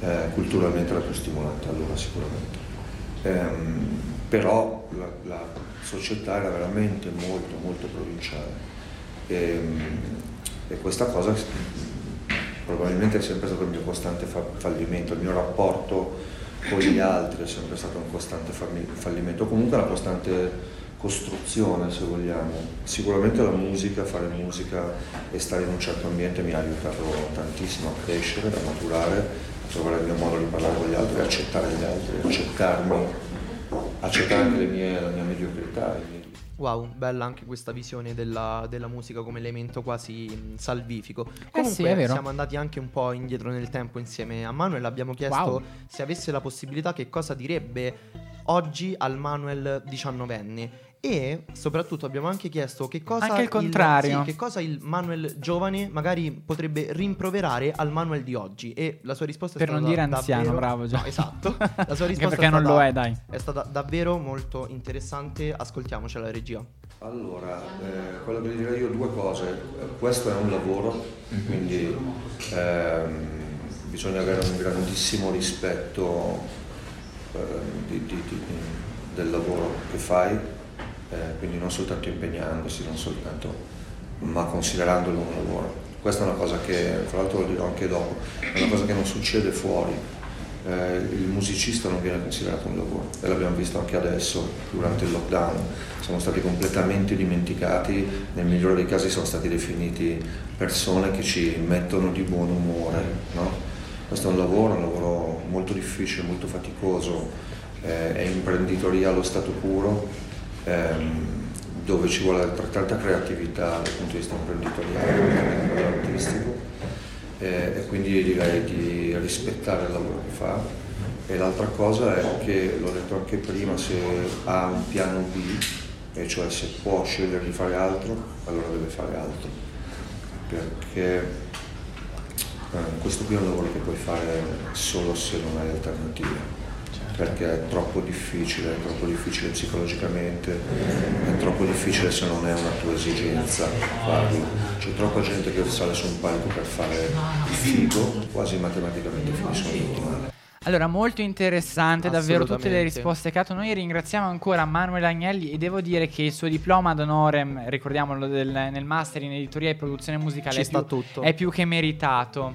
eh, culturalmente era più stimolante allora sicuramente. Ehm, però la, la società era veramente molto molto provinciale e, e questa cosa probabilmente è sempre stato il mio costante fa- fallimento, il mio rapporto con gli altri è sempre stato un costante falli- fallimento, comunque una costante costruzione se vogliamo. Sicuramente la musica, fare musica e stare in un certo ambiente mi ha aiutato tantissimo a crescere, a maturare, trovare il mio modo di parlare con gli altri, accettare gli altri, accettarmi, accettare anche le mie, la mia mediocrità. Wow, bella anche questa visione della, della musica come elemento quasi salvifico. Comunque Eh sì, è vero. siamo andati anche un po' indietro nel tempo insieme a Manuel, abbiamo chiesto Wow. se avesse la possibilità che cosa direbbe oggi al Manuel diciannovenne e soprattutto abbiamo anche chiesto che cosa Anche il contrario. sì, che cosa il Manuel giovane magari potrebbe rimproverare al Manuel di oggi e la sua risposta Per è non stata dire anziano, davvero- bravo, già. No, esatto. La sua Anche risposta perché è non stata- lo è, dai. È stata davvero molto interessante, ascoltiamocela la regia. Allora, eh, quello che direi io due cose. Questo è un lavoro, quindi ehm, bisogna avere un grandissimo rispetto eh, di- di- di- del lavoro che fai, eh, quindi non soltanto impegnandosi, non soltanto, ma considerandolo un lavoro. Questa è una cosa che, fra l'altro lo dirò anche dopo, è una cosa che non succede fuori. Eh, il musicista non viene considerato un lavoro e l'abbiamo visto anche adesso durante il lockdown. Siamo stati completamente dimenticati, nel migliore dei casi sono stati definiti persone che ci mettono di buon umore. no? Questo è un lavoro, un lavoro molto difficile, molto faticoso, eh, è imprenditoria allo stato puro, ehm, dove ci vuole altrettanta creatività dal punto di vista imprenditoriale e artistico eh, e quindi direi di rispettare il lavoro che fa. E l'altra cosa è che, l'ho detto anche prima, se ha un piano B, e cioè se può scegliere di fare altro, allora deve fare altro. Perché eh, questo qui è un lavoro che puoi fare solo se non hai alternative. Perché è troppo difficile, è troppo difficile psicologicamente, è troppo difficile se non è una tua esigenza farlo. C'è troppa gente che sale su un palco per fare il figo, quasi matematicamente finiscono tutti male. Allora, molto interessante, davvero tutte le risposte che ha dato. Noi ringraziamo ancora Manuel Agnelli e devo dire che il suo diploma ad honorem, ricordiamolo, del- nel master in editoria e produzione musicale Ci è sta più, tutto. è più che meritato.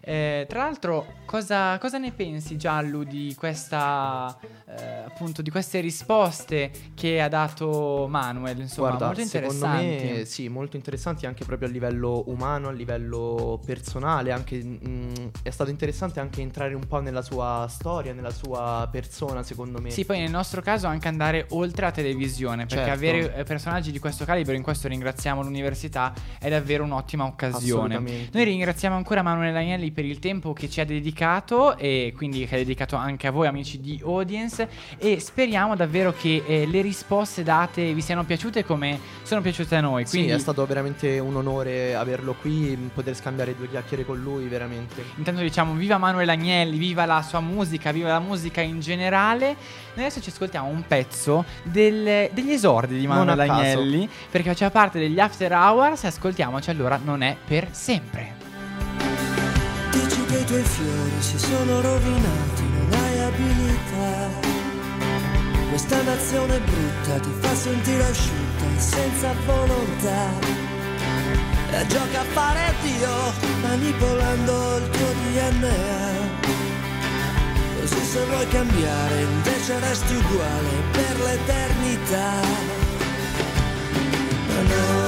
Eh, tra l'altro, cosa, cosa ne pensi, Giallo, di questa eh, appunto di queste risposte che ha dato Manuel? Insomma, Guarda, molto secondo interessanti. me sì, molto interessanti anche proprio a livello umano, a livello personale, anche, mm, è stato interessante anche entrare un po' nella sua storia, nella sua persona, secondo me. Sì, poi nel nostro caso anche andare oltre la televisione, perché Certo. avere eh, personaggi di questo calibro, in questo ringraziamo l'università, è davvero un'ottima occasione. Noi ringraziamo ancora Manuel Agnelli per il tempo che ci ha dedicato e quindi che ha dedicato anche a voi amici di Audience e speriamo davvero che eh, le risposte date vi siano piaciute come sono piaciute a noi. Quindi Sì, è stato veramente un onore averlo qui, poter scambiare due chiacchiere con lui, veramente. Intanto diciamo viva Manuel Agnelli, viva la sua musica, viva la musica in generale. Noi adesso ci ascoltiamo un pezzo del- degli esordi di Manuel. Agnelli perché faceva parte degli After Hours. Ascoltiamoci allora, non è per sempre. Tuoi fiori si sono rovinati, non hai abilità. Questa nazione brutta ti fa sentire asciutta e senza volontà. E gioca a fare Dio, manipolando il tuo DNA. Così se vuoi cambiare, invece resti uguale per l'eternità. Ma non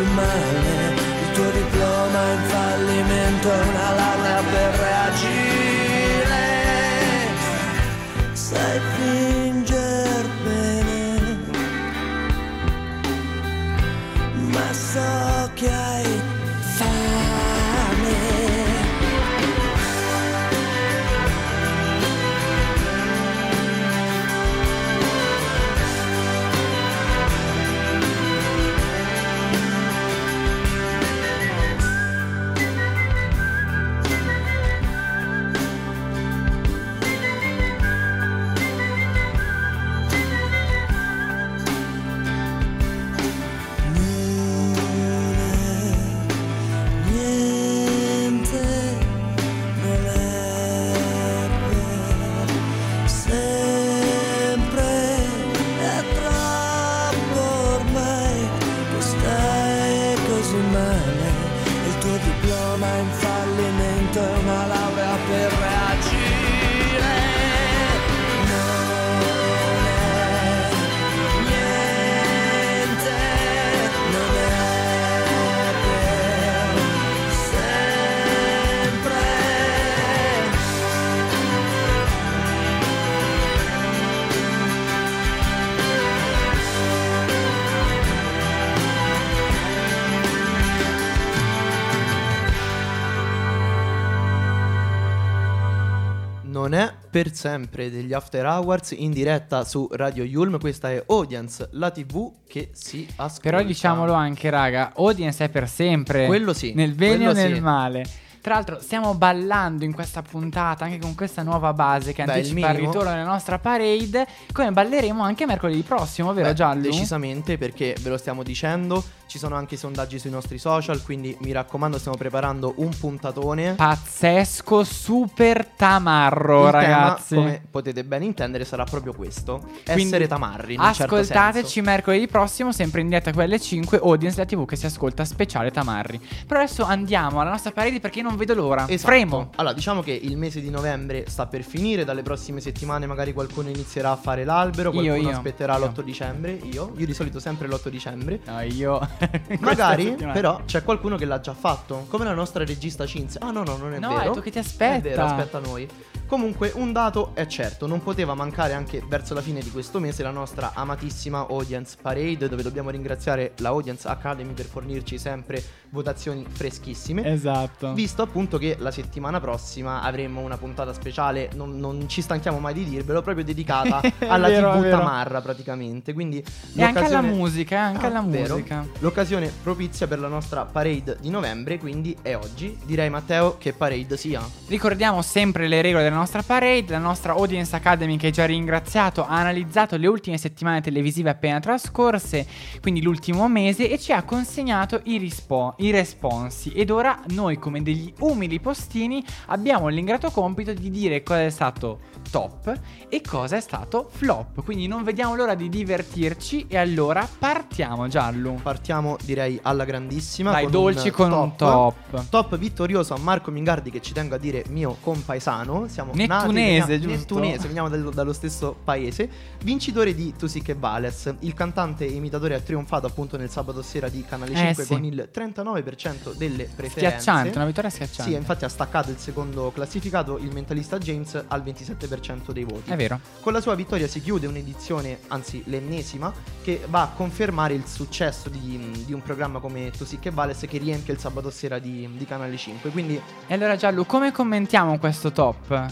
male, il tuo diploma per sempre degli After Hours in diretta su Radio Yulm. Questa è Audience, la TV che si ascolta. Però diciamolo anche, raga, audience è per sempre. Quello sì, Nel bene o nel sì. male. Tra l'altro stiamo ballando in questa puntata anche con questa nuova base che Beh, anticipa il, ritorno della nostra parade, come balleremo anche mercoledì prossimo, vero Beh, Giallo? Decisamente perché ve lo stiamo dicendo, ci sono anche i sondaggi sui nostri social, quindi mi raccomando stiamo preparando un puntatone. Pazzesco, super tamarro, Il ragazzi. tema, come potete ben intendere, sarà proprio questo: Quindi essere tamarri. Certo Ascoltateci senso. mercoledì prossimo, sempre in diretta con le 5, Audience la TV che si ascolta speciale Tamarri. Però adesso andiamo alla nostra parade perché io non vedo l'ora. Esatto. Fremo. Allora, diciamo che il mese di novembre sta per finire. Dalle prossime settimane, magari qualcuno inizierà a fare l'albero. Io, Qualcuno io, aspetterà io. l'8 dicembre. Io, io di solito sempre l'8 dicembre. No, io. Magari, però, c'è qualcuno che l'ha già fatto. Come la nostra regista Cinzia. Ah, no, no, non è No, vero. è tu che ti aspetta. È vero, aspetta noi. Comunque, un dato è certo, non poteva mancare anche verso la fine di questo mese la nostra amatissima Audience Parade, dove dobbiamo ringraziare la Audience Academy per fornirci sempre votazioni freschissime. Esatto. Visto appunto che la settimana prossima avremo una puntata speciale, non, non ci stanchiamo mai di dirvelo, proprio dedicata alla vero, TV vero. Tamarra praticamente. Quindi E anche alla musica, anche Ah, alla vero. musica. L'occasione propizia per la nostra parade di novembre, quindi è oggi. Direi Matteo che parade sia. Ricordiamo sempre le regole della nostra parade, la nostra Audience Academy che già ringraziato ha analizzato le ultime settimane televisive appena trascorse, quindi l'ultimo mese, e ci ha consegnato i, rispo- i responsi. Ed ora noi come degli umili postini abbiamo l'ingrato compito di dire cosa è stato top e cosa è stato flop. Quindi non vediamo l'ora di divertirci e allora partiamo Giallo. Partiamo direi alla grandissima. Dai, dolci con un top. Top vittorioso a Marco Mingardi che ci tengo a dire mio compaesano. Siamo Nettunese, giusto? Nettunese, veniamo dallo, dallo stesso paese. Vincitore di Tu sì che vales. Il cantante e imitatore ha trionfato appunto nel sabato sera di Canale Eh, 5 sì. con il 39% delle preferenze. Schiacciante, una vittoria schiacciante. Sì, infatti ha staccato il secondo classificato, il mentalista James, al 27% dei voti. È vero. Con la sua vittoria si chiude un'edizione, anzi l'ennesima, che va a confermare il successo di, di un programma come Tu sì che vales che riempie il sabato sera di, di Canale 5. Quindi E allora Giallo, come commentiamo questo top?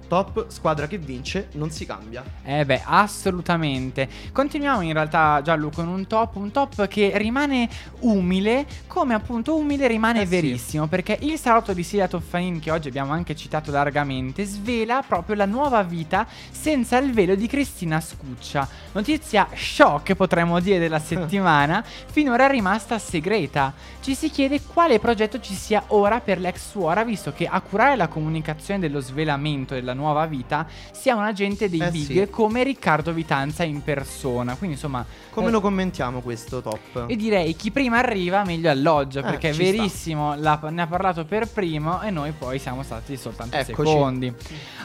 top, squadra che vince, non si cambia. Eh beh, assolutamente. Continuiamo in realtà Giallo con un top, un top che rimane umile, come appunto umile rimane Eh sì. verissimo, perché il salotto di Silvia Toffanin, che oggi abbiamo anche citato largamente, svela proprio la nuova vita senza il velo di Cristina Scuccia. Notizia shock, potremmo dire, della settimana, finora rimasta segreta. Ci si chiede quale progetto ci sia ora per l'ex suora, visto che a curare la comunicazione dello svelamento della nuova vita sia un agente dei Eh big sì. come Riccardo Vitanza in persona. Quindi insomma, Come eh, lo commentiamo questo top? io direi chi prima arriva meglio alloggia, Eh, perché è verissimo, l'ha- ne ha parlato per primo e noi poi siamo stati soltanto Eccoci. secondi.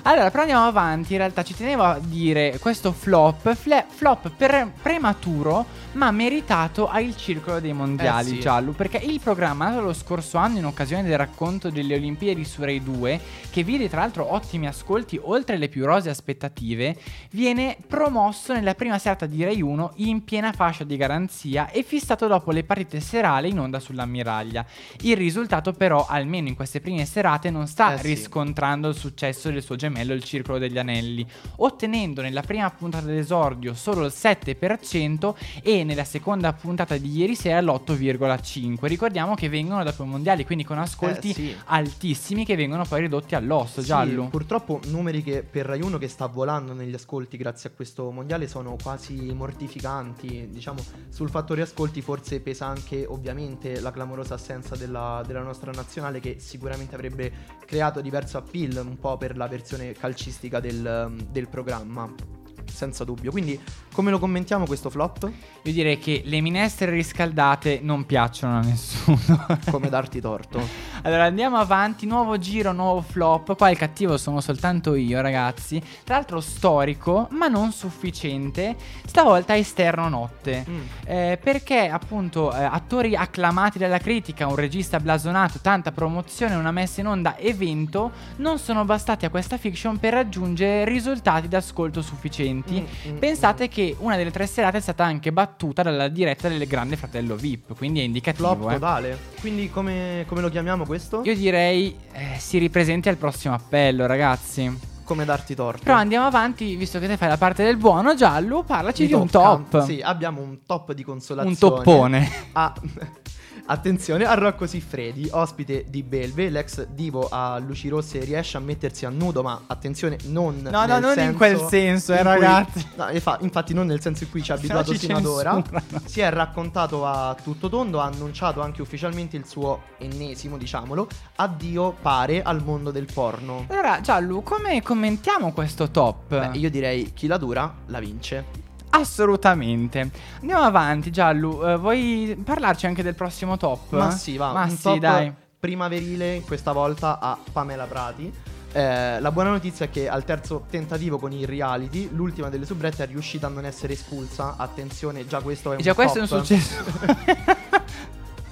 Allora, però andiamo avanti, in realtà ci tenevo a dire questo flop, fle- flop per- prematuro ma meritato al Circolo dei Mondiali Eh sì. giallo, perché il programma lo scorso anno in occasione del racconto delle Olimpiadi su Rai 2, che vide tra l'altro ottimi ascolti oltre le più rose aspettative, viene promosso nella prima serata di Rai 1 in piena fascia di garanzia e fissato dopo le partite serali in onda sull'ammiraglia. Il risultato però, almeno in queste prime serate, non sta Eh sì. riscontrando il successo del suo gemello il Circolo degli Anelli, ottenendo nella prima puntata d'esordio solo il 7% e nella seconda puntata di ieri sera l'8,5%. Ricordiamo che vengono dopo i mondiali, quindi con ascolti Eh, sì. altissimi che vengono poi ridotti all'osso, Sì, giallo. Purtroppo numeri che per Rai 1 che sta volando negli ascolti grazie a questo mondiale sono quasi mortificanti. Diciamo, sul fattore ascolti forse pesa anche ovviamente la clamorosa assenza della, della nostra nazionale che sicuramente avrebbe creato diverso appeal un po' per la versione calcistica del, del programma. Senza dubbio. Quindi, come lo commentiamo questo flop? Io direi che le minestre riscaldate non piacciono a nessuno. Come darti torto. Allora andiamo avanti, nuovo giro, nuovo flop. Qua il cattivo sono soltanto io, ragazzi. Tra l'altro storico, ma non sufficiente. Stavolta esterno notte. Mm. Eh, perché appunto eh, attori acclamati dalla critica, un regista blasonato, tanta promozione, una messa in onda evento non sono bastati a questa fiction per raggiungere risultati d'ascolto sufficienti. Mm, mm, Pensate che una delle tre serate è stata anche battuta dalla diretta del Grande Fratello VIP, quindi è indicativo. Flop eh. totale. Quindi, come, come lo chiamiamo questo? Io direi eh, si ripresenti al prossimo appello, ragazzi. Come darti torto. Però andiamo avanti, visto che te fai la parte del buono, giallo, parlaci Mi di un top. Sì, abbiamo un top di consolazione. Un toppone. Ah, attenzione, a Rocco Siffredi, ospite di Belve, l'ex divo a luci rosse riesce a mettersi a nudo, ma attenzione, non No, no, non in senso quel senso, eh, in cui- ragazzi. No, infa- infatti non nel senso in cui ci ha no abituato ci fino ad ora. Si è raccontato a tutto tondo, ha annunciato anche ufficialmente il suo ennesimo, diciamolo, addio pare al mondo del porno. Allora, Giallo, come commentiamo questo top? Beh, io direi chi la dura la vince. Assolutamente. Andiamo avanti, Giallo. eh, vuoi parlarci anche del prossimo top? Ma sì, va, Ma sì, dai. primaverile questa volta a Pamela Prati. Eh, la buona notizia è che al terzo tentativo con il reality, l'ultima delle subrette è riuscita a non essere espulsa. Attenzione, già questo è un E già questo è un successo.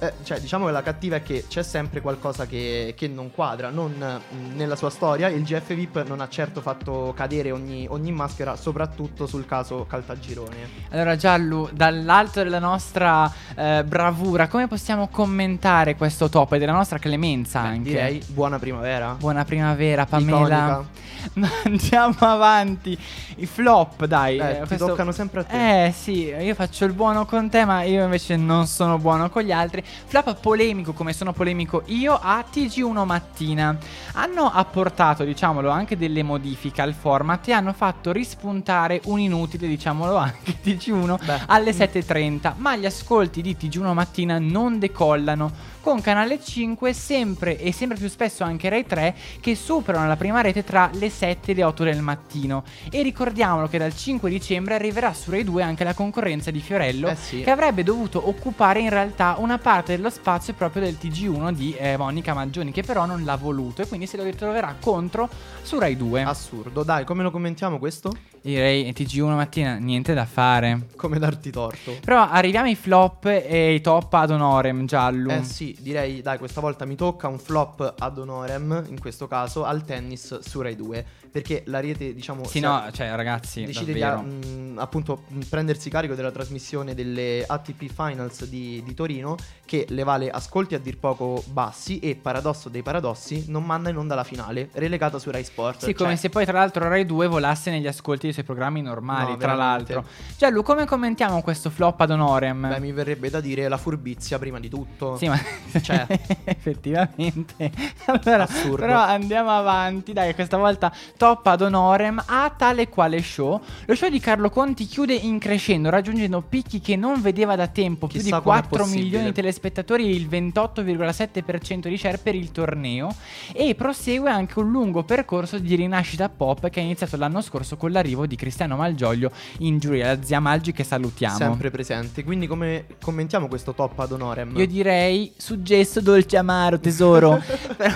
Eh, cioè, diciamo che la cattiva è che c'è sempre qualcosa che, che non quadra. Non, mh, nella sua storia, il GF VIP non ha certo fatto cadere ogni, ogni maschera, soprattutto sul caso Caltagirone. Allora, Giallo, dall'alto della nostra eh, bravura, come possiamo commentare questo top e della nostra clemenza Beh, anche? direi buona primavera. Buona primavera, Pamela. Ma Andiamo avanti. I flop, dai. Eh, ti questo- toccano sempre a te. Eh sì, io faccio il buono con te, ma io invece non sono buono con gli altri. Flop polemico, come sono polemico io, a TG1 Mattina. Hanno apportato, diciamolo, anche delle modifiche al format e hanno fatto rispuntare un inutile, diciamolo anche, TG1 Beh. alle 7.30. Ma gli ascolti di TG1 Mattina non decollano. Con Canale 5 sempre e sempre più spesso anche Rai 3 che superano la prima rete tra le 7 e le 8 del mattino. E ricordiamolo che dal 5 dicembre arriverà su Rai 2 anche la concorrenza di Fiorello Eh sì. che avrebbe dovuto occupare in realtà una parte dello spazio proprio del TG1 di eh, Monica Maggioni che però non l'ha voluto e quindi se lo ritroverà contro su Rai 2. Assurdo. Dai, come lo commentiamo questo? Direi TG1 mattina, niente da fare. Come darti torto. Però arriviamo ai flop e ai top ad honorem, giallo. Eh sì, direi, dai, questa volta mi tocca un flop ad honorem, in questo caso, al tennis su Rai 2. Perché l'Ariete, diciamo... Sì, no, cioè ragazzi, decide di davvero. mh, appunto mh, prendersi carico della trasmissione delle ATP Finals di, di Torino che le vale ascolti a dir poco bassi e paradosso dei paradossi non manda in onda la finale relegata su Rai Sport Sì, come Cioè, se poi tra l'altro Rai 2 volasse negli ascolti dei suoi programmi normali, No, tra veramente. l'altro. Giallo, come commentiamo questo flop ad honorem? beh, mi verrebbe da dire la furbizia prima di tutto Sì, ma Cioè. effettivamente. Allora, Assurdo. però andiamo avanti. Dai, questa volta top ad honorem a tale quale show. Lo show di Carlo Conti chiude in crescendo, raggiungendo picchi che non vedeva da tempo, più Chissà di com'è 4 possibile. milioni di telespettatori e il 28,7% di share per il torneo e prosegue anche un lungo percorso di rinascita pop che è iniziato l'anno scorso con l'arrivo di Cristiano Malgioglio in giuria, la zia Malgi che salutiamo. sempre presente quindi come commentiamo questo top ad honorem Io direi suggesto dolce amaro tesoro. però,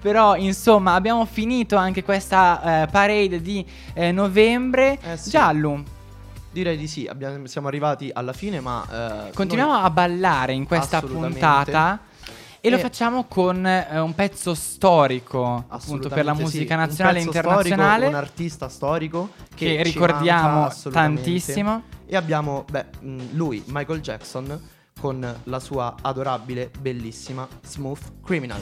però, insomma abbiamo finito anche questa eh, parade di eh, novembre. Eh sì. Giallo, direi di sì abbiamo- siamo arrivati alla fine ma eh, continuiamo noi- a ballare in questa puntata. E lo E- facciamo con eh, un pezzo storico, appunto per la sì. musica Un nazionale e internazionale. storico, un artista storico che, che ricordiamo tantissimo. E abbiamo, beh, mh, lui, Michael Jackson, con la sua adorabile, bellissima Smooth Criminal.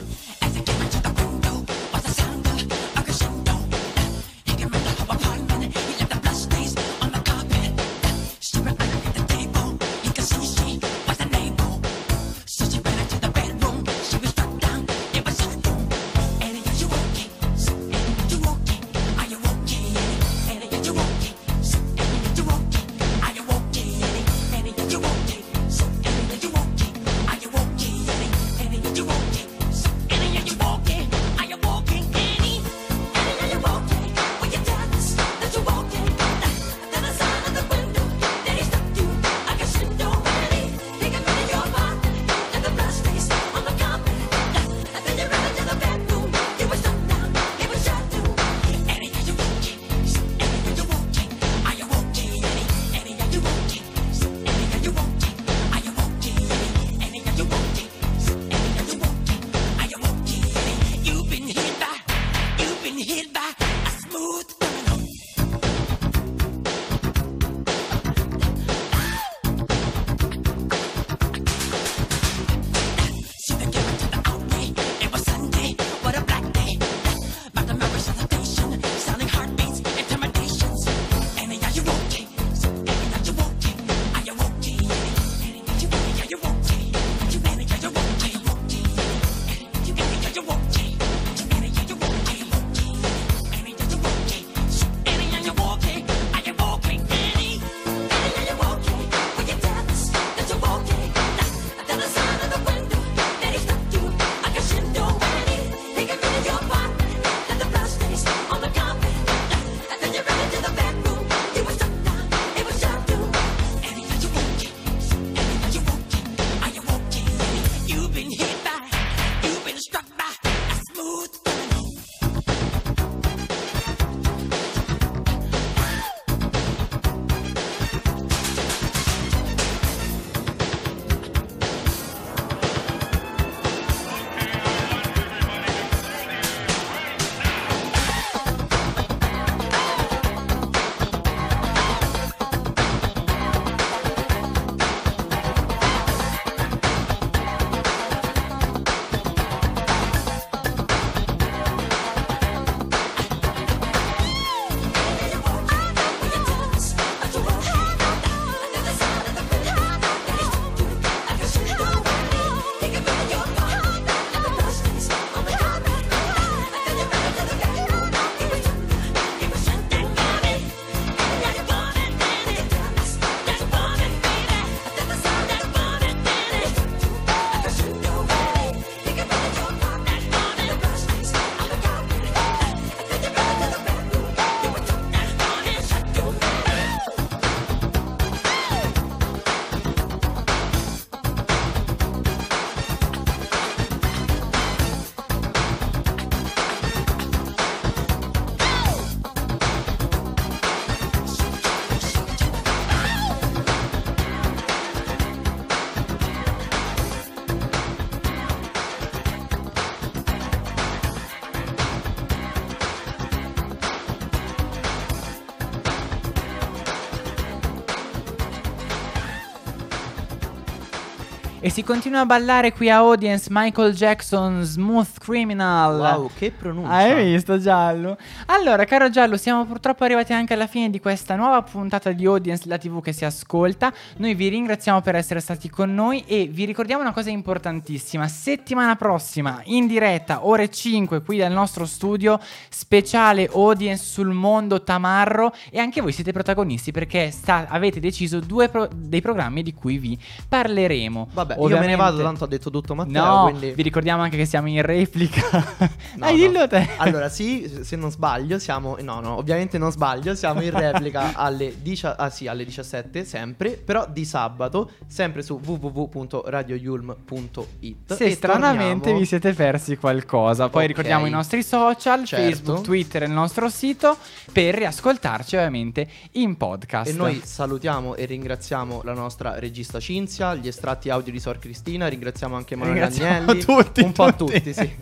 E si continua a ballare qui a Audience Michael Jackson Smooth Criminal. Wow, che pronuncia. Hai visto Giallo? Allora, caro Giallo, siamo purtroppo arrivati anche alla fine di questa nuova puntata di Audience, la TV che si ascolta. Noi vi ringraziamo per essere stati con noi e vi ricordiamo una cosa importantissima. Settimana prossima, in diretta, ore 5, qui dal nostro studio, speciale Audience sul mondo tamarro. E anche voi siete protagonisti perché sta- avete deciso due pro- dei programmi di cui vi parleremo. Vabbè, io me ne Ovviamente- vado, tanto ha detto tutto Matteo, No, quindi... vi ricordiamo anche che siamo in replica. No, Dai, no. dillo te. Allora, sì, se non sbaglio, siamo. No, no, ovviamente non sbaglio. Siamo in replica alle, dicia- ah, sì, alle 17, sempre. Però di sabato, sempre su www.radioyulm.it. Se stranamente torniamo- vi siete persi qualcosa, poi Ok. ricordiamo i nostri social, Certo. Facebook, Twitter e il nostro sito per riascoltarci ovviamente in podcast. E noi salutiamo e ringraziamo la nostra regista Cinzia, gli estratti audio di Sor Cristina, ringraziamo anche Emanuele Ringraziamo Agnelli. tutti, un po' a tutti. tutti, sì.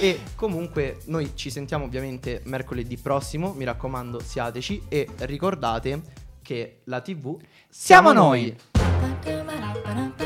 E comunque noi ci sentiamo ovviamente mercoledì prossimo, mi raccomando siateci e ricordate che la TV Siamo noi. Audience.